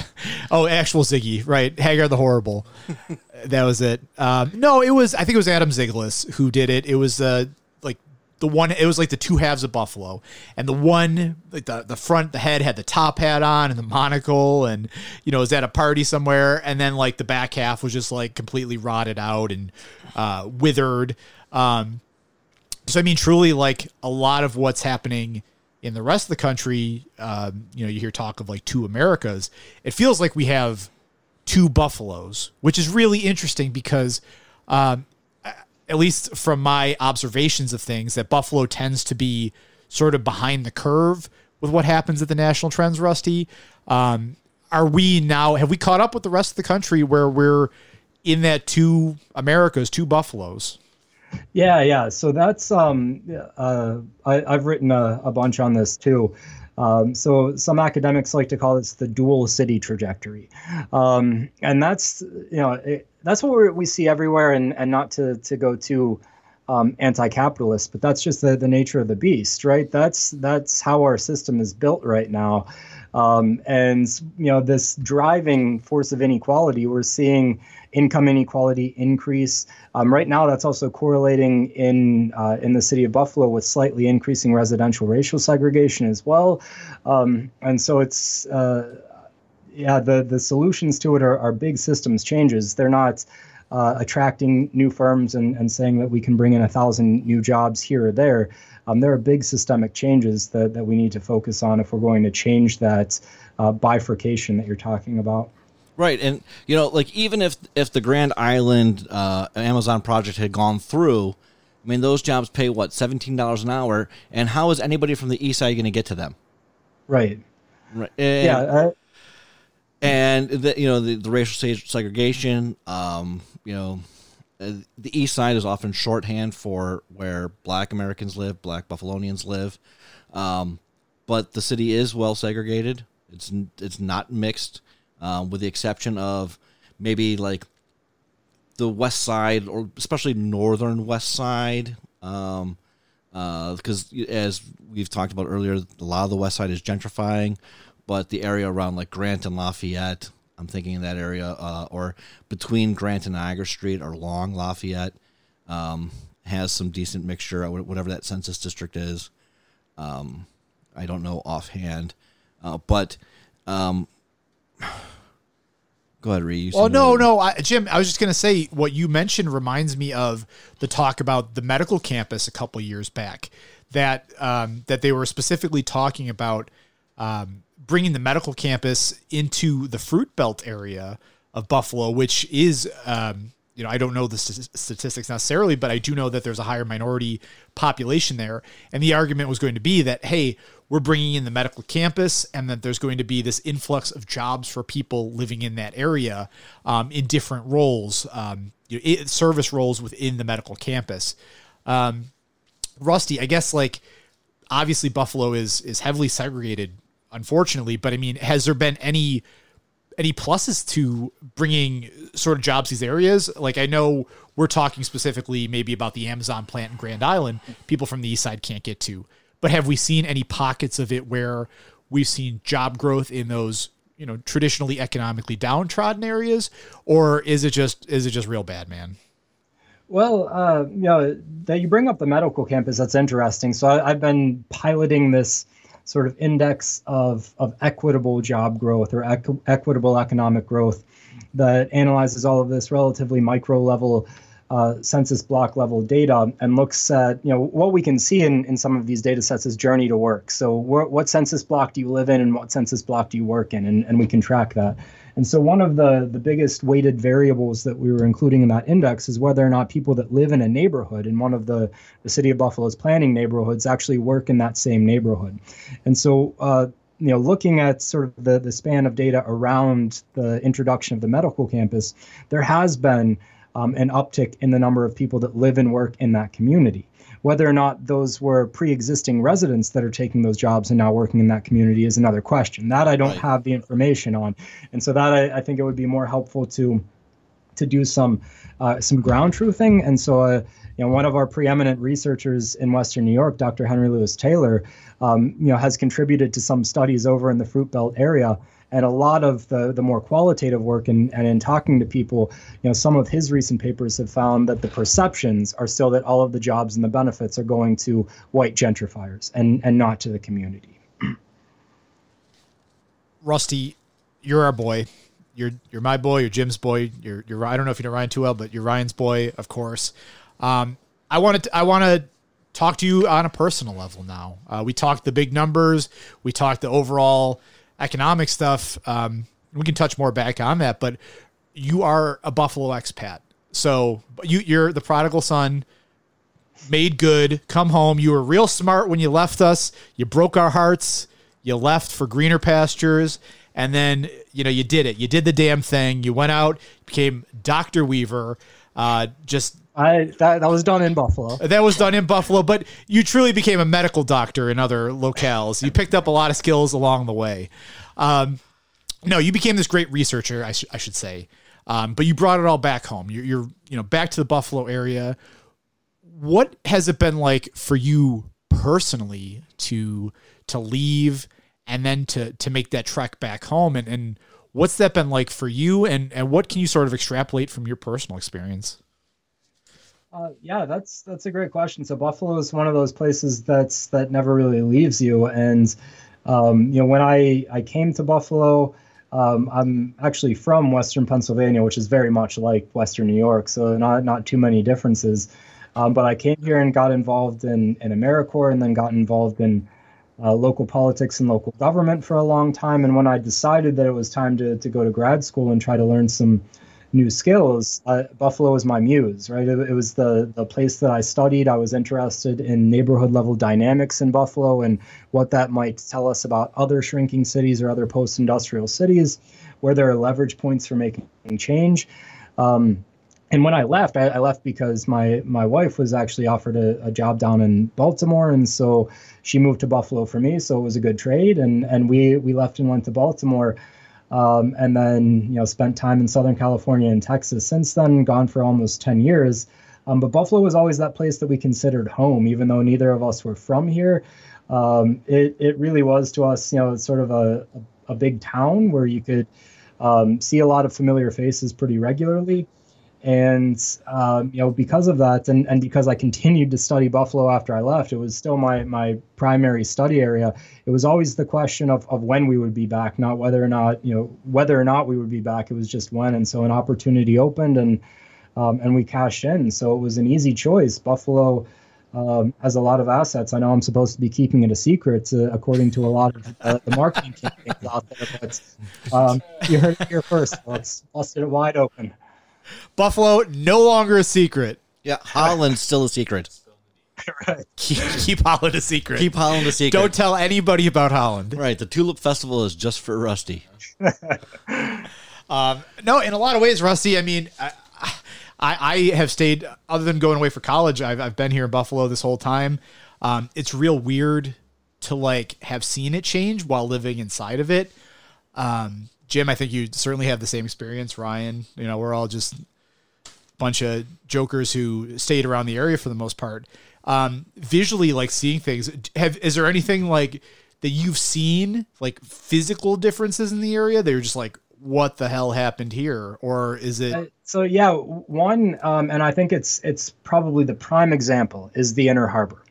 Oh, actual Ziggy, right? Hagar the Horrible. *laughs* that was it. Um, no, it was. I think it was Adam Zyglis who did it. It was uh, like the one. It was like the two halves of Buffalo, and the one, like the the front, the head had the top hat on and the monocle, and you know was at a party somewhere, and then like the back half was just like completely rotted out and uh, withered. Um, so I mean, truly, like a lot of what's happening in the rest of the country, um, you know, you hear talk of like two Americas. It feels like we have two buffaloes, which is really interesting because, um, at least from my observations of things, that Buffalo tends to be sort of behind the curve with what happens at the national trends. Rusty, um, are we now? Have we caught up with the rest of the country where we're in that two Americas, two buffaloes? Yeah, yeah. So that's um, uh, I, have written a, a, bunch on this too. Um, so some academics like to call this the dual city trajectory, um, and that's you know it, that's what we see everywhere. And and not to to go too um, anti-capitalist, but that's just the, the nature of the beast, right? That's that's how our system is built right now. Um, and you know this driving force of inequality, we're seeing income inequality increase. Um, right now, that's also correlating in uh, in the city of Buffalo with slightly increasing residential racial segregation as well. Um, and so it's uh, yeah, the the solutions to it are, are big systems changes. They're not uh, attracting new firms and, and saying that we can bring in a thousand new jobs here or there. Um, there are big systemic changes that, that we need to focus on if we're going to change that uh, bifurcation that you're talking about. Right, and you know, like even if if the Grand Island uh, Amazon project had gone through, I mean, those jobs pay what seventeen dollars an hour, and how is anybody from the east side going to get to them? Right. Right. And, yeah. Uh, and the, you know the, the racial segregation. Um, you know, uh, the east side is often shorthand for where Black Americans live, Black Buffalonians live. Um, but the city is well segregated. It's it's not mixed um, with the exception of maybe like the west side or especially northern west side. Um, because uh, as we've talked about earlier, a lot of the west side is gentrifying, but the area around like Grant and Lafayette, I'm thinking in that area, uh, or between Grant and Niagara Street or Long Lafayette, um, has some decent mixture, whatever that census district is. Um, I don't know offhand, uh, but um, *sighs* Go ahead, Ree. Oh no, no, I, Jim. I was just gonna say what you mentioned reminds me of the talk about the medical campus a couple years back. That um, that they were specifically talking about um, bringing the medical campus into the Fruit Belt area of Buffalo, which is um, you know I don't know the st- statistics necessarily, but I do know that there's a higher minority population there, and the argument was going to be that hey, we're bringing in the medical campus and that there's going to be this influx of jobs for people living in that area um, in different roles, um, you know, service roles within the medical campus. Um, Rusty, I guess like obviously Buffalo is is heavily segregated, unfortunately, but I mean, has there been any any pluses to bringing sort of jobs these areas? Like I know we're talking specifically maybe about the Amazon plant in Grand Island, people from the east side can't get to. But have we seen any pockets of it where we've seen job growth in those you know traditionally economically downtrodden areas, or is it just is it just real bad, man? Well, uh, you know that you bring up the medical campus. That's interesting. So I, have been piloting this sort of index of of equitable job growth or equ- equitable economic growth that analyzes all of this relatively micro level uh, census block level data and looks at you know what we can see in, in some of these data sets is journey to work. So what census block do you live in and what census block do you work in? And, and we can track that and so one of the the biggest weighted variables that we were including in that index is whether or not people that live in a neighborhood in one of the, the city of buffalo's planning neighborhoods actually work in that same neighborhood and so uh, you know, looking at sort of the, the span of data around the introduction of the medical campus, there has been um, an uptick in the number of people that live and work in that community. Whether or not those were pre existing residents that are taking those jobs and now working in that community is another question. That I don't right. have the information on. And so that I, I, think it would be more helpful to to do some uh, some ground truthing. And so, uh, you know, one of our preeminent researchers in Western New York, Dr. Henry Louis Taylor, um, you know, has contributed to some studies over in the Fruit Belt area and a lot of the, the more qualitative work and, and in talking to people, you know, some of his recent papers have found that the perceptions are still that all of the jobs and the benefits are going to white gentrifiers and, and not to the community. *clears throat* Rusty, you're our boy. You're you're my boy. You're Jim's boy. You're you're I don't know if you know Ryan too well, but you're Ryan's boy, of course. Um, I wanted to, I want to talk to you on a personal level now. Uh, we talked the big numbers. We talked the overall economic stuff, um, we can touch more back on that. But you are a Buffalo expat, so you you're the prodigal son. Made good, come home. You were real smart when you left us. You broke our hearts. You left for greener pastures, and then you know you did it. You did the damn thing. You went out, became Doctor Weaver. Uh, just I that, that was done in Buffalo. That was done in Buffalo, but you truly became a medical doctor in other locales. You picked up a lot of skills along the way. Um, no, you became this great researcher, I, sh- I should say. Um, but you brought it all back home. You're, you're, you know, back to the Buffalo area. What has it been like for you personally to to leave and then to to make that trek back home? And and what's that been like for you? And and what can you sort of extrapolate from your personal experience? Uh, yeah, that's that's a great question. So Buffalo is one of those places that's that never really leaves you. And um, you know, when I I came to Buffalo, Um, I'm actually from Western Pennsylvania, which is very much like Western New York, so not not too many differences. Um, but I came here and got involved in in AmeriCorps, and then got involved in uh, local politics and local government for a long time. And when I decided that it was time to to go to grad school and try to learn some new skills, uh, Buffalo was my muse, right? It, it, was the the place that I studied. I was interested in neighborhood level dynamics in Buffalo and what that might tell us about other shrinking cities or other post industrial cities, where there are leverage points for making change. Um, and when I left, I, I, left because my my wife was actually offered a, a, job down in Baltimore, and so she moved to Buffalo for me. So it was a good trade, and and we we left and went to Baltimore, um, and then you know spent time in Southern California and Texas since then. Gone for almost ten years, um, but Buffalo was always that place that we considered home, even though neither of us were from here. Um, it it really was to us, you know, sort of a a, a big town where you could um, see a lot of familiar faces pretty regularly and um, you know because of that and, and because i continued to study buffalo after i left it was still my my primary study area it was always the question of, of when we would be back not whether or not you know whether or not we would be back it was just when and so an opportunity opened and um, and we cashed in so it was an easy choice buffalo um, has a lot of assets. I know I'm supposed to be keeping it a secret, uh, according to a lot of uh, the marketing campaigns out there. But um, you heard it here first. Let's busted it wide open. Buffalo no longer a secret. Yeah, Holland's still a secret. *laughs* right. Keep, keep Holland a secret. Keep Holland a secret. Don't tell anybody about Holland. Right. The Tulip Festival is just for Rusty. um, no, in a lot of ways, Rusty. I mean, I, I, I, have stayed other than going away for college. I've, I've been here in Buffalo this whole time. Um, it's real weird to like have seen it change while living inside of it. Um, Jim, I think you certainly have the same experience. Ryan, you know, we're all just a bunch of jokers who stayed around the area for the most part. Um, visually, like seeing things. Have is there anything like that you've seen, like physical differences in the area that you're just like, what the hell happened here, or is it? Uh, so yeah, one, um, and I think it's it's probably the prime example is the Inner Harbor.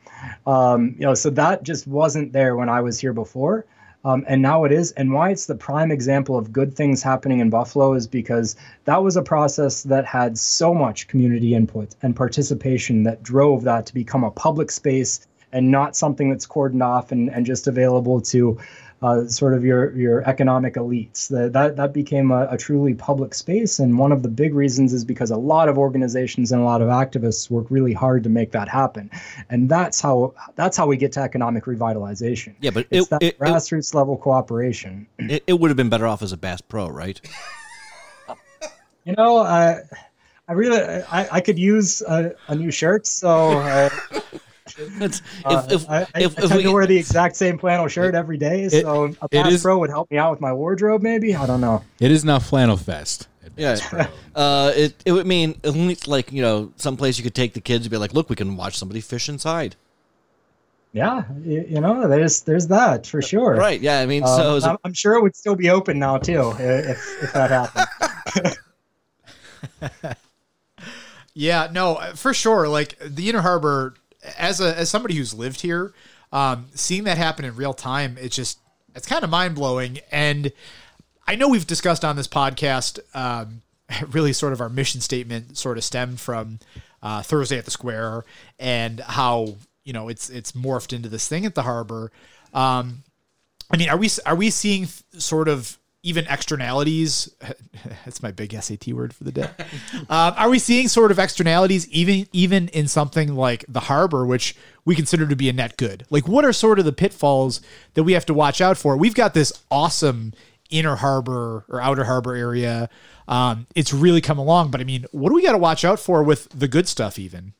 Um, you know, so that just wasn't there when I was here before. Um, and now it is. And why it's the prime example of good things happening in Buffalo is because that was a process that had so much community input and participation that drove that to become a public space and not something that's cordoned off and, and just available to uh, sort of your your economic elites. The, that that became a, a, truly public space, and one of the big reasons is because a lot of organizations and a lot of activists work really hard to make that happen, and that's how that's how we get to economic revitalization. Yeah, but it's it, that it, grassroots it, level cooperation. *clears throat* It, it would have been better off as a Bass Pro, right? you know, I I really I, I could use a, a new shirt, so. Uh, *laughs* *laughs* if, uh, if, I, if, I, if, I we, to wear the exact same flannel shirt every day, it, so a Bass is, Pro would help me out with my wardrobe. Maybe I don't know. It is now flannel fest. Yeah, *laughs* uh, it it would mean at least like you know some place you could take the kids and be like, look, we can watch somebody fish inside. Yeah, you, you know, there's there's that for sure. Right. Yeah. I mean, um, so I'm, I'm sure it would still be open now too if if that happened. *laughs* yeah. No, for sure. Like the Inner Harbor as a as somebody who's lived here, um, seeing that happen in real time, it's just it's kind of mind blowing. And I know we've discussed on this podcast, um, *laughs* really sort of our mission statement sort of stemmed from uh, Thursday at the Square and how you know it's it's morphed into this thing at the harbor. Um, I mean, are we are we seeing sort of even externalities *laughs* that's my big sat word for the day. *laughs* Um, are we seeing sort of externalities even even in something like the harbor which we consider to be a net good? Like what are sort of the pitfalls that we have to watch out for? We've got this awesome inner harbor or outer harbor area. Um, it's really come along but i mean what do we got to watch out for with the good stuff even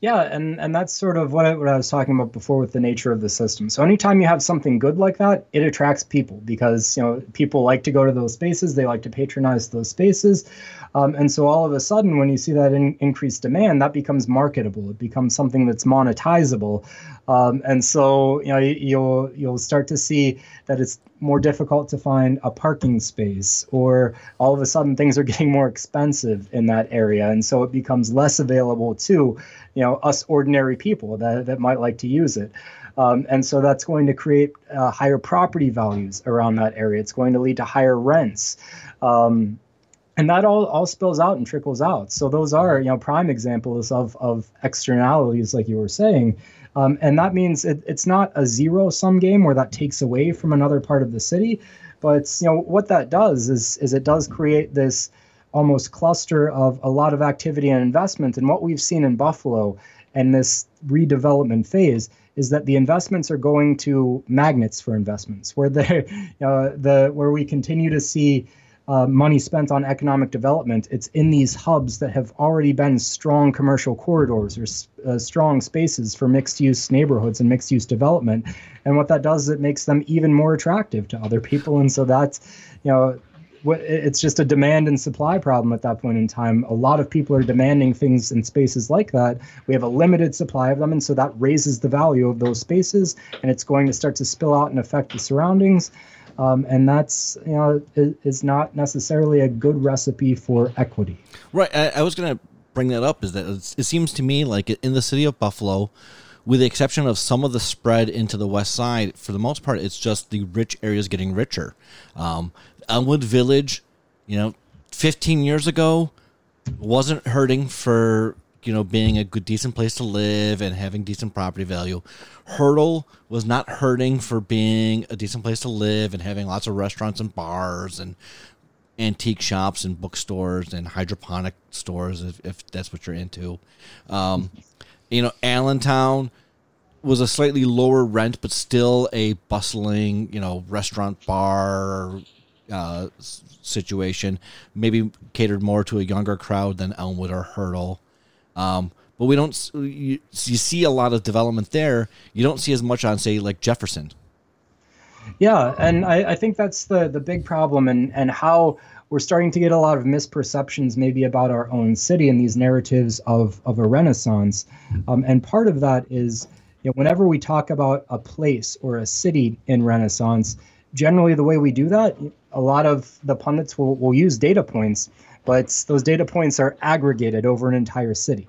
yeah, and and that's sort of what I, what I was talking about before with the nature of the system. So anytime you have something good like that, it attracts people because you know people like to go to those spaces, they like to patronize those spaces, um, and so all of a sudden, when you see that in, increased demand, that becomes marketable. It becomes something that's monetizable, um, and so you know you'll you'll start to see that it's more difficult to find a parking space, or all of a sudden things are *laughs* getting more expensive in that area, and so it becomes less available to you know us ordinary people that that might like to use it. Um, and so that's going to create uh, higher property values around that area. It's going to lead to higher rents. Um, and that all, all spills out and trickles out. So those are you know prime examples of, of externalities, like you were saying. Um, and that means it, it's not a zero sum game where that takes away from another part of the city, but you know what that does is is it does create this almost cluster of a lot of activity and investment. And what we've seen in Buffalo and this redevelopment phase is that the investments are going to magnets for investments, where know, *laughs* the where we continue to see uh, money spent on economic development, it's in these hubs that have already been strong commercial corridors or uh, strong spaces for mixed use neighborhoods and mixed use development. And what that does is it makes them even more attractive to other people. And so that's, you know, it's just a demand and supply problem at that point in time. A lot of people are demanding things in spaces like that. We have a limited supply of them, and so that raises the value of those spaces, and it's going to start to spill out and affect the surroundings. Um, and that's you know is not necessarily a good recipe for equity. Right. I, I was going to bring that up. Is that it seems to me like in the city of Buffalo, with the exception of some of the spread into the west side, for the most part, it's just the rich areas getting richer. Um, Elmwood Village, you know, 15 years ago, wasn't hurting for you know being a good decent place to live and having decent property value. Hertel was not hurting for being a decent place to live and having lots of restaurants and bars and antique shops and bookstores and hydroponic stores if, if that's what you're into. Um, you know allentown was a slightly lower rent but still a bustling you know restaurant bar uh, situation maybe catered more to a younger crowd than elmwood or hertel um, but we don't. You, you see a lot of development there. You don't see as much on, say, like Jefferson. Yeah, and I, I think that's the the big problem, and and how we're starting to get a lot of misperceptions maybe about our own city and these narratives of of a renaissance. Um, and part of that is you know, whenever we talk about a place or a city in renaissance, generally the way we do that, a lot of the pundits will, will use data points, but those data points are aggregated over an entire city.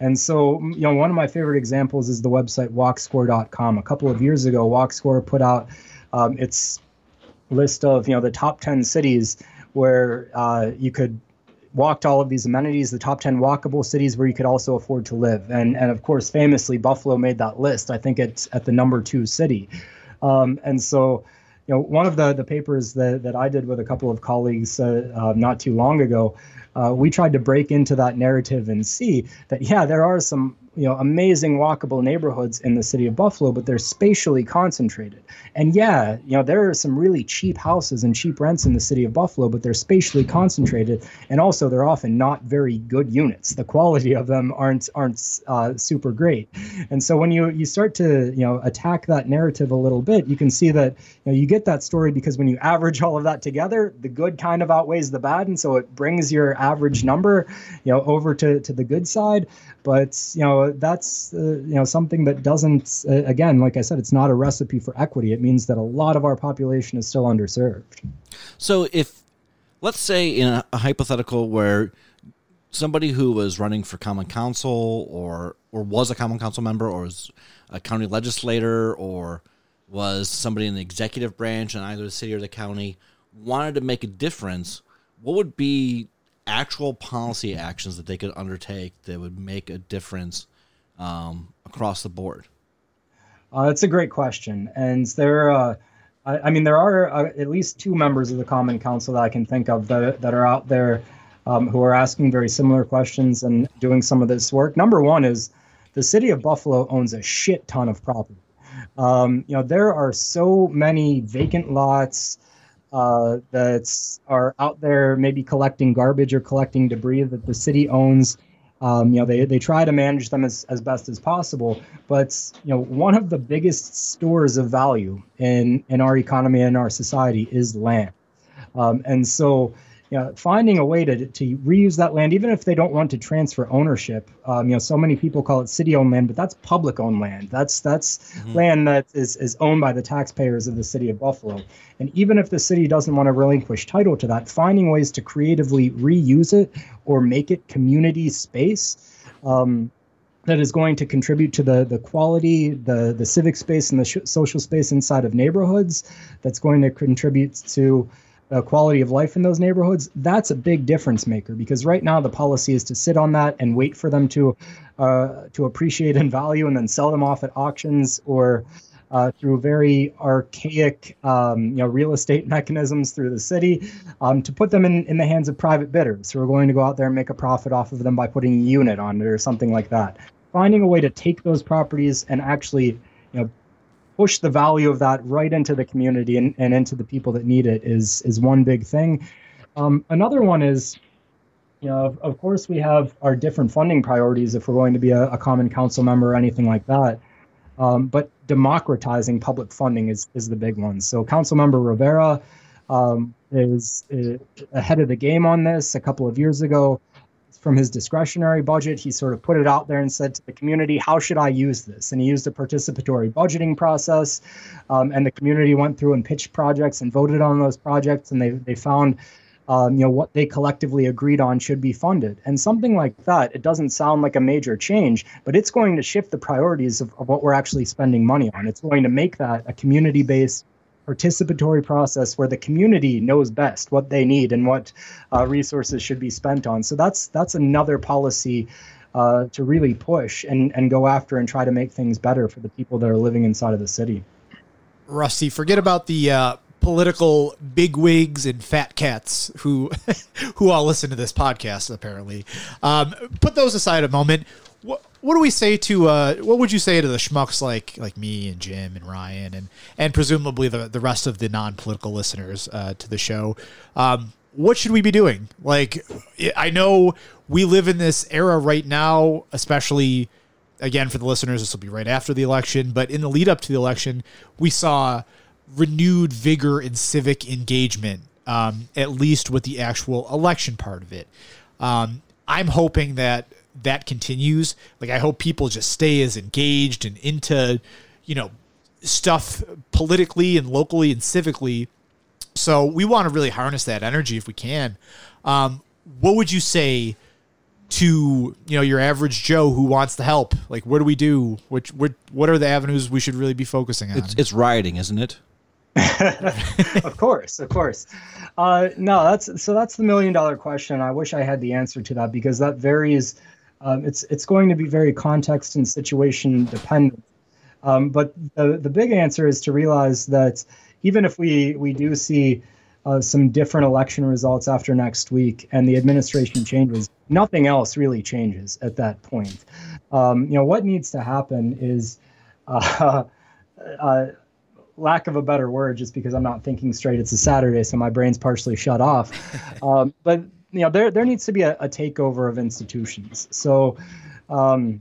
And so, you know, one of my favorite examples is the website walkscore.com. A couple of years ago, Walkscore put out um, its list of, you know, the top 10 cities where uh, you could walk to all of these amenities, the top 10 walkable cities where you could also afford to live. And, and of course, famously, Buffalo made that list. I think it's at the number two city. Um, and so, you know, one of the, the papers that, that I did with a couple of colleagues uh, uh, not too long ago uh, we tried to break into that narrative and see that yeah, there are some you know amazing walkable neighborhoods in the city of Buffalo, but they're spatially concentrated. And yeah, you know there are some really cheap houses and cheap rents in the city of Buffalo, but they're spatially concentrated, and also they're often not very good units. The quality of them aren't aren't uh, super great. And so when you you start to you know attack that narrative a little bit, you can see that you know you get that story because when you average all of that together, the good kind of outweighs the bad, and so it brings your average number you know over to to the good side. But you know that's uh, you know something that doesn't uh, again, like I said, it's not a recipe for equity. It means that a lot of our population is still underserved. So if let's say in a, a hypothetical where somebody who was running for common council or or was a common council member or was a county legislator or was somebody in the executive branch in either the city or the county wanted to make a difference what would be actual policy actions that they could undertake that would make a difference um, across the board? Uh, that's a great question, and there, uh, I, I, mean, there are uh, at least two members of the Common Council that I can think of that that are out there um, who are asking very similar questions and doing some of this work. Number one is the city of Buffalo owns a shit ton of property. Um, you know, there are so many vacant lots uh, that are out there maybe collecting garbage or collecting debris that the city owns. Um, you know, they, they try to manage them as, as best as possible. But, you know, one of the biggest stores of value in, in our economy and our society is land. Um, and so, you know, finding a way to, to reuse that land, even if they don't want to transfer ownership. Um, you know, so many people call it city-owned land, but that's public-owned land. That's that's mm-hmm. land that is, is owned by the taxpayers of the city of Buffalo. And even if the city doesn't want to relinquish title to that, finding ways to creatively reuse it or make it community space. Um, that is going to contribute to the the quality, the the civic space, and the sh- social space inside of neighborhoods. That's going to contribute to uh, quality of life in those neighborhoods. That's a big difference maker because right now the policy is to sit on that and wait for them to uh, to appreciate and value, and then sell them off at auctions or uh, through very archaic, um, you know, real estate *laughs* mechanisms through the city um, to put them in, in the hands of private bidders who are going to go out there and make a profit off of them by putting a unit on it or something like that. Finding a way to take those properties and actually, you know, push the value of that right into the community and, and into the people that need it is is one big thing. Um, another one is, you know, of, of, course we have our different funding priorities if we're going to be a, a common council member or anything like that. Um, but democratizing public funding is is the big one. So Councilmember Rivera um, is, is ahead of the game on this. A couple of years ago, from his discretionary budget, he sort of put it out there and said to the community, "How should I use this?" And he used a participatory budgeting process, um, and the community went through and pitched projects and voted on those projects, and they they found um, you know what they collectively agreed on should be funded. And something like that it doesn't sound like a major change but it's going to shift the priorities of, of what we're actually spending money on. It's going to make that a community based participatory process where the community knows best what they need and what uh, resources should be spent on so that's that's another policy uh, to really push and, and go after and try to make things better for the people that are living inside of the city Rusty, forget about the uh, political bigwigs and fat cats who *laughs* who all listen to this podcast apparently. Um, put those aside a moment. What what do we say to uh, what would you say to the schmucks like like me and Jim and Ryan and and presumably the the rest of the non political listeners uh, to the show? Um, what should we be doing? Like I know we live in this era right now, especially again for the listeners. This will be right after the election, but in the lead up to the election, we saw renewed vigor in civic engagement, um, at least with the actual election part of it. Um, I'm hoping that that continues. Like, I hope people just stay as engaged and into, you know, stuff politically and locally and civically. So we want to really harness that energy if we can. Um, what would you say to you know your average Joe who wants to help? Like, what do we do? Which what what are the avenues we should really be focusing on? It's, it's rioting, isn't it? *laughs* of course, of course. Uh, no, that's so that's the million dollar question. I wish I had the answer to that because that varies. Um, it's it's going to be very context and situation dependent. Um, but the the big answer is to realize that even if we we do see uh, some different election results after next week and the administration changes, nothing else really changes at that point. Um, you know what needs to happen is. *laughs* Uh, uh, lack of a better word, just because I'm not thinking straight. It's a Saturday, so my brain's partially shut off. *laughs* Um, but you know, there there needs to be a, a takeover of institutions. So, um,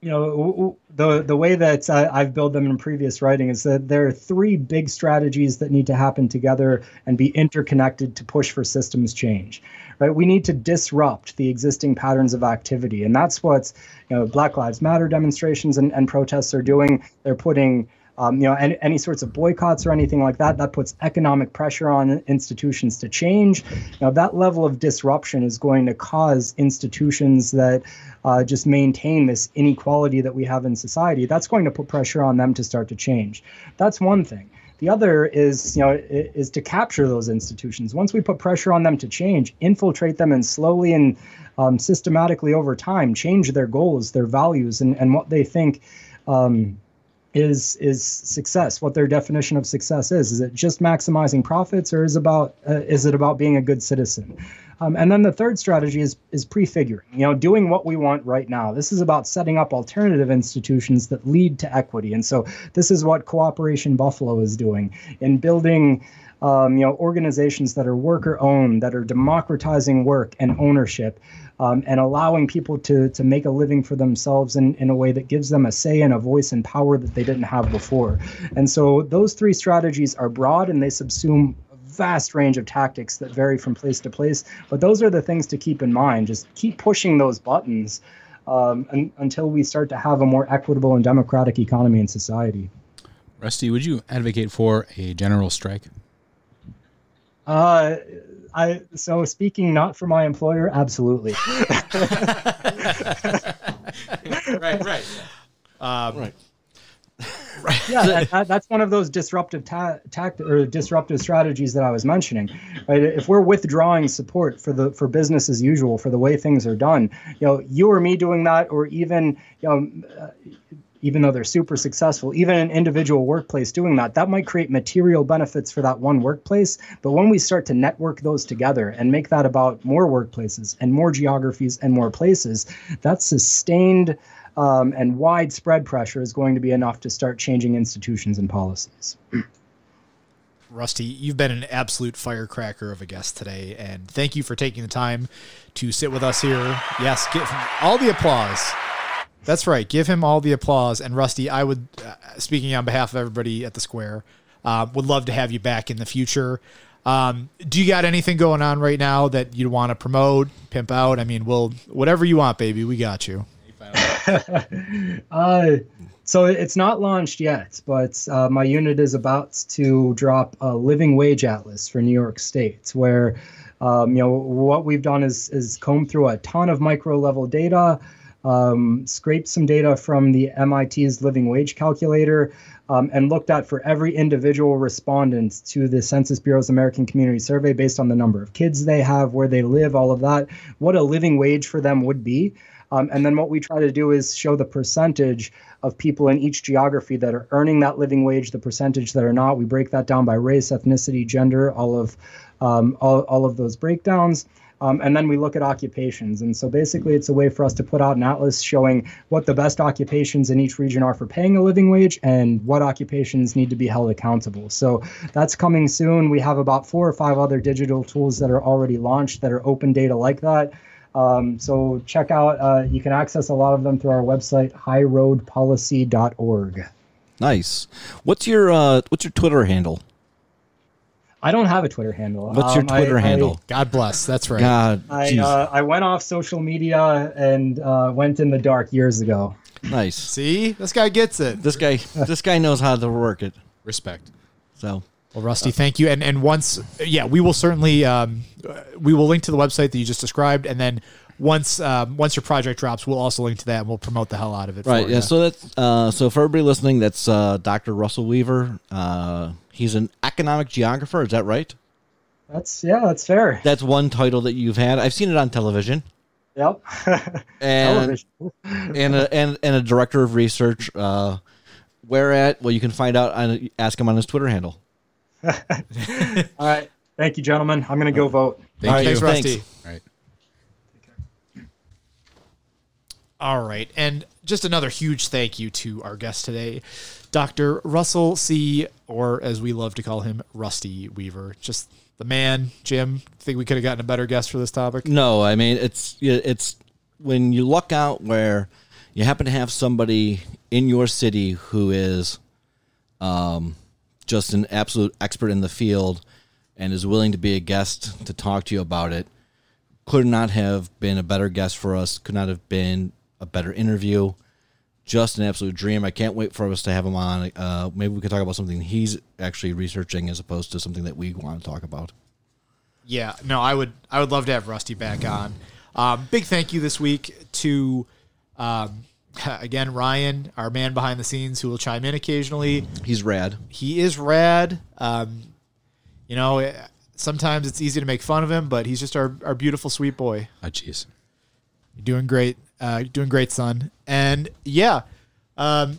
you know, the the way that I, I've built them in previous writing is that there are three big strategies that need to happen together and be interconnected to push for systems change. Right? We need to disrupt the existing patterns of activity, and that's what you know Black Lives Matter demonstrations and, and protests are doing. They're putting um, you know, any, any sorts of boycotts or anything like that, that puts economic pressure on institutions to change. Now, that level of disruption is going to cause institutions that uh, just maintain this inequality that we have in society. That's going to put pressure on them to start to change. That's one thing. The other is, you know, is to capture those institutions. Once we put pressure on them to change, infiltrate them and slowly and um, systematically over time change their goals, their values, and, and what they think um, is is success. What their definition of success is. Is it just maximizing profits or is about uh, is it about being a good citizen? Um, and then the third strategy is is prefiguring you know doing what we want right now. This is about setting up alternative institutions that lead to equity. And so this is what cooperation buffalo is doing in building um, you know organizations that are worker owned that are democratizing work and ownership um, and allowing people to to make a living for themselves in, in a way that gives them a say and a voice and power that they didn't have before. And so those three strategies are broad and they subsume a vast range of tactics that vary from place to place. But those are the things to keep in mind. Just keep pushing those buttons um, un- until we start to have a more equitable and democratic economy and society. Rusty, would you advocate for a general strike? Uh, I so speaking not for my employer, absolutely. *laughs* right, right. Um, Right. *laughs* yeah, that, that, that's one of those disruptive ta- tact or disruptive strategies that I was mentioning. Right? If we're withdrawing support for the for business as usual for the way things are done, you know, you or me doing that, or even you know. Even though they're super successful, even an individual workplace doing that, that might create material benefits for that one workplace. But when we start to network those together and make that about more workplaces and more geographies and more places, that sustained um, and widespread pressure is going to be enough to start changing institutions and policies. *clears throat* Rusty, you've been an absolute firecracker of a guest today, and thank you for taking the time to sit with us here. Yes, him all the applause. That's right. Give him all the applause. And Rusty, I would, uh, speaking on behalf of everybody at the Square, uh, would love to have you back in the future. Um, do you got anything going on right now that you'd want to promote, pimp out? I mean, we'll whatever you want, baby. We got you. *laughs* Uh, so it's not launched yet, but uh, my unit is about to drop a living wage atlas for New York State, where um, you know what we've done is is comb through a ton of micro level data, um, scraped some data from the MIT's living wage calculator, um, and looked at for every individual respondent to the Census Bureau's American Community Survey based on the number of kids they have, where they live, all of that, what a living wage for them would be. Um, and then what we try to do is show the percentage of people in each geography that are earning that living wage, the percentage that are not. We break that down by race, ethnicity, gender, all of um, all, all of those breakdowns. Um, and then we look at occupations. And so basically, it's a way for us to put out an atlas showing what the best occupations in each region are for paying a living wage and what occupations need to be held accountable. So that's coming soon. We have about four or five other digital tools that are already launched that are open data like that. Um, so check out, uh, you can access a lot of them through our website, highroadpolicy.org. Nice. What's your uh, what's your Twitter handle? I don't have a Twitter handle. What's your Um, I- Twitter I- handle? God bless. That's right. God, I, uh, I went off social media and uh, went in the dark years ago. nice. See, this guy gets it. This guy, *laughs* this guy knows how to work it. Respect. So Well, Rusty, thank you. And and once, yeah, we will certainly um, uh, we will link to the website that you just described, and then once um, once your project drops, we'll also link to that, and we'll promote the hell out of it. right, for yeah. ya. So that's uh, so for everybody listening, that's uh, Dr. Russell Weaver. Uh, he's an economic geographer. Is that right? That's yeah, that's fair. That's one title that you've had. I've seen it on television. Yep. *laughs* And Television. and a, and and a director of research. Uh, where at? Well, you can find out. On, ask him on his Twitter handle. *laughs* All right. Thank you, gentlemen. I'm going to go vote. Thank All right, you. Thanks, Thanks. Rusty. All right. All right. And just another huge thank you to our guest today, Dr. Russell C., or as we love to call him, Rusty Weaver. Just the man, Jim. Think we could have gotten a better guest for this topic? No, I mean it's it's when you luck out where you happen to have somebody in your city who is um, just an absolute expert in the field and is willing to be a guest to talk to you about it. Could not have been a better guest for us. Could not have been a better interview. Just an absolute dream. I can't wait for us to have him on. Uh, maybe we could talk about something he's actually researching as opposed to something that we want to talk about. Yeah, no, I would I would love to have Rusty back on. Um, big thank you this week to um, *laughs* again Ryan, our man behind the scenes, who will chime in occasionally. He's rad. He is rad. Um, you know, sometimes it's easy to make fun of him, but he's just our, our beautiful sweet boy. Oh, jeez. You're doing great. Uh, doing great, son. And yeah, um,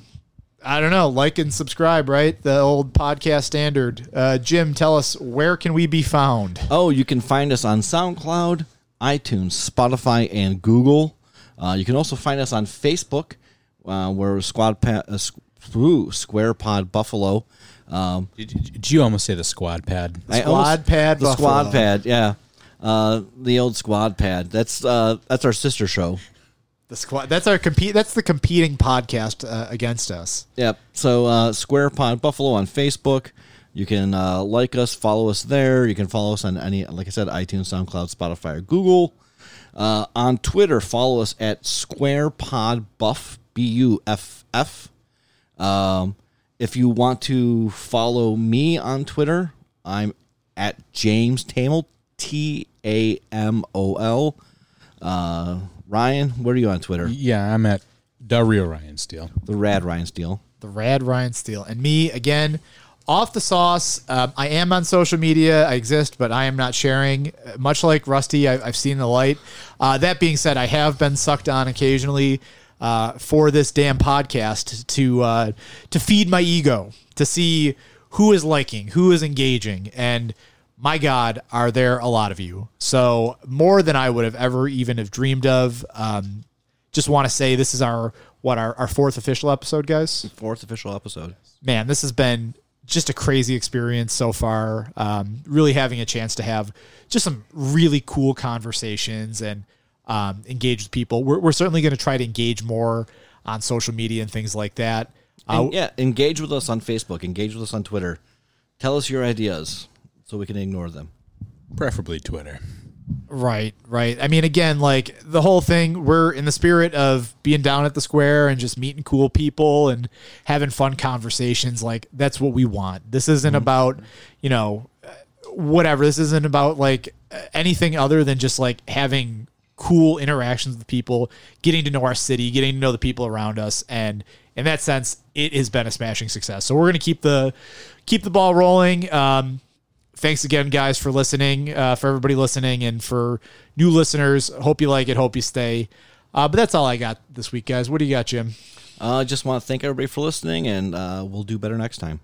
I don't know. Like and subscribe, right? The old podcast standard. Uh, Jim, tell us where can we be found? Oh, you can find us on SoundCloud, iTunes, Spotify, and Google. Uh, you can also find us on Facebook, uh, where Squad pa- uh, Squ- ooh, Square Pod Buffalo. Um, Did, did you almost say the squad pad? I Squad almost- Pad the Buffalo. Squad Pad, yeah, uh, the old Squad Pad. That's uh, that's our sister show. The squad. That's our compete. That's the competing podcast uh, against us. Yep. So uh, Square Pod Buffalo on Facebook. You can uh, like us, follow us there. You can follow us on any, like I said, iTunes, SoundCloud, Spotify, or Google. Uh, on Twitter, follow us at Square Pod Buff B U F F. Um, if you want to follow me on Twitter, I'm at James Tamol T A M O L. Ryan, where are you on Twitter? Yeah, I'm at Dario Ryan Steele. The Rad Ryan Steele. the rad Ryan Steele, and me again. Off the sauce. Um, I am on social media. I exist, but I am not sharing. Uh, Much like Rusty, I, I've seen the light. Uh, that being said, I have been sucked on occasionally uh, for this damn podcast to uh, to feed my ego, to see who is liking, who is engaging, and my God, are there a lot of you? So more than I would have ever even have dreamed of. Um, just want to say this is our what our, our fourth official episode, guys Fourth official episode. man, this has been just a crazy experience so far. Um, really having a chance to have just some really cool conversations and um, engage with people. We're, we're certainly going to try to engage more on social media and things like that. Uh, And, yeah, engage with us on Facebook. Engage with us on Twitter. Tell us your ideas so we can ignore them. Preferably Twitter. Right, right. I mean, again, like the whole thing, we're in the spirit of being down at the square and just meeting cool people and having fun conversations. Like, that's what we want. This isn't about, you know, uh, whatever. This isn't about like uh, anything other than just like having cool interactions with people, getting to know our city, getting to know the people around us. And in that sense, it has been a smashing success. So we're going to keep the, keep the ball rolling. Um, thanks again, guys, for listening, uh, for everybody listening, and for new listeners. Hope you like it. Hope you stay. Uh, but that's all I got this week, guys. What do you got, Jim? Uh, I uh, just want to thank everybody for listening, and uh, we'll do better next time.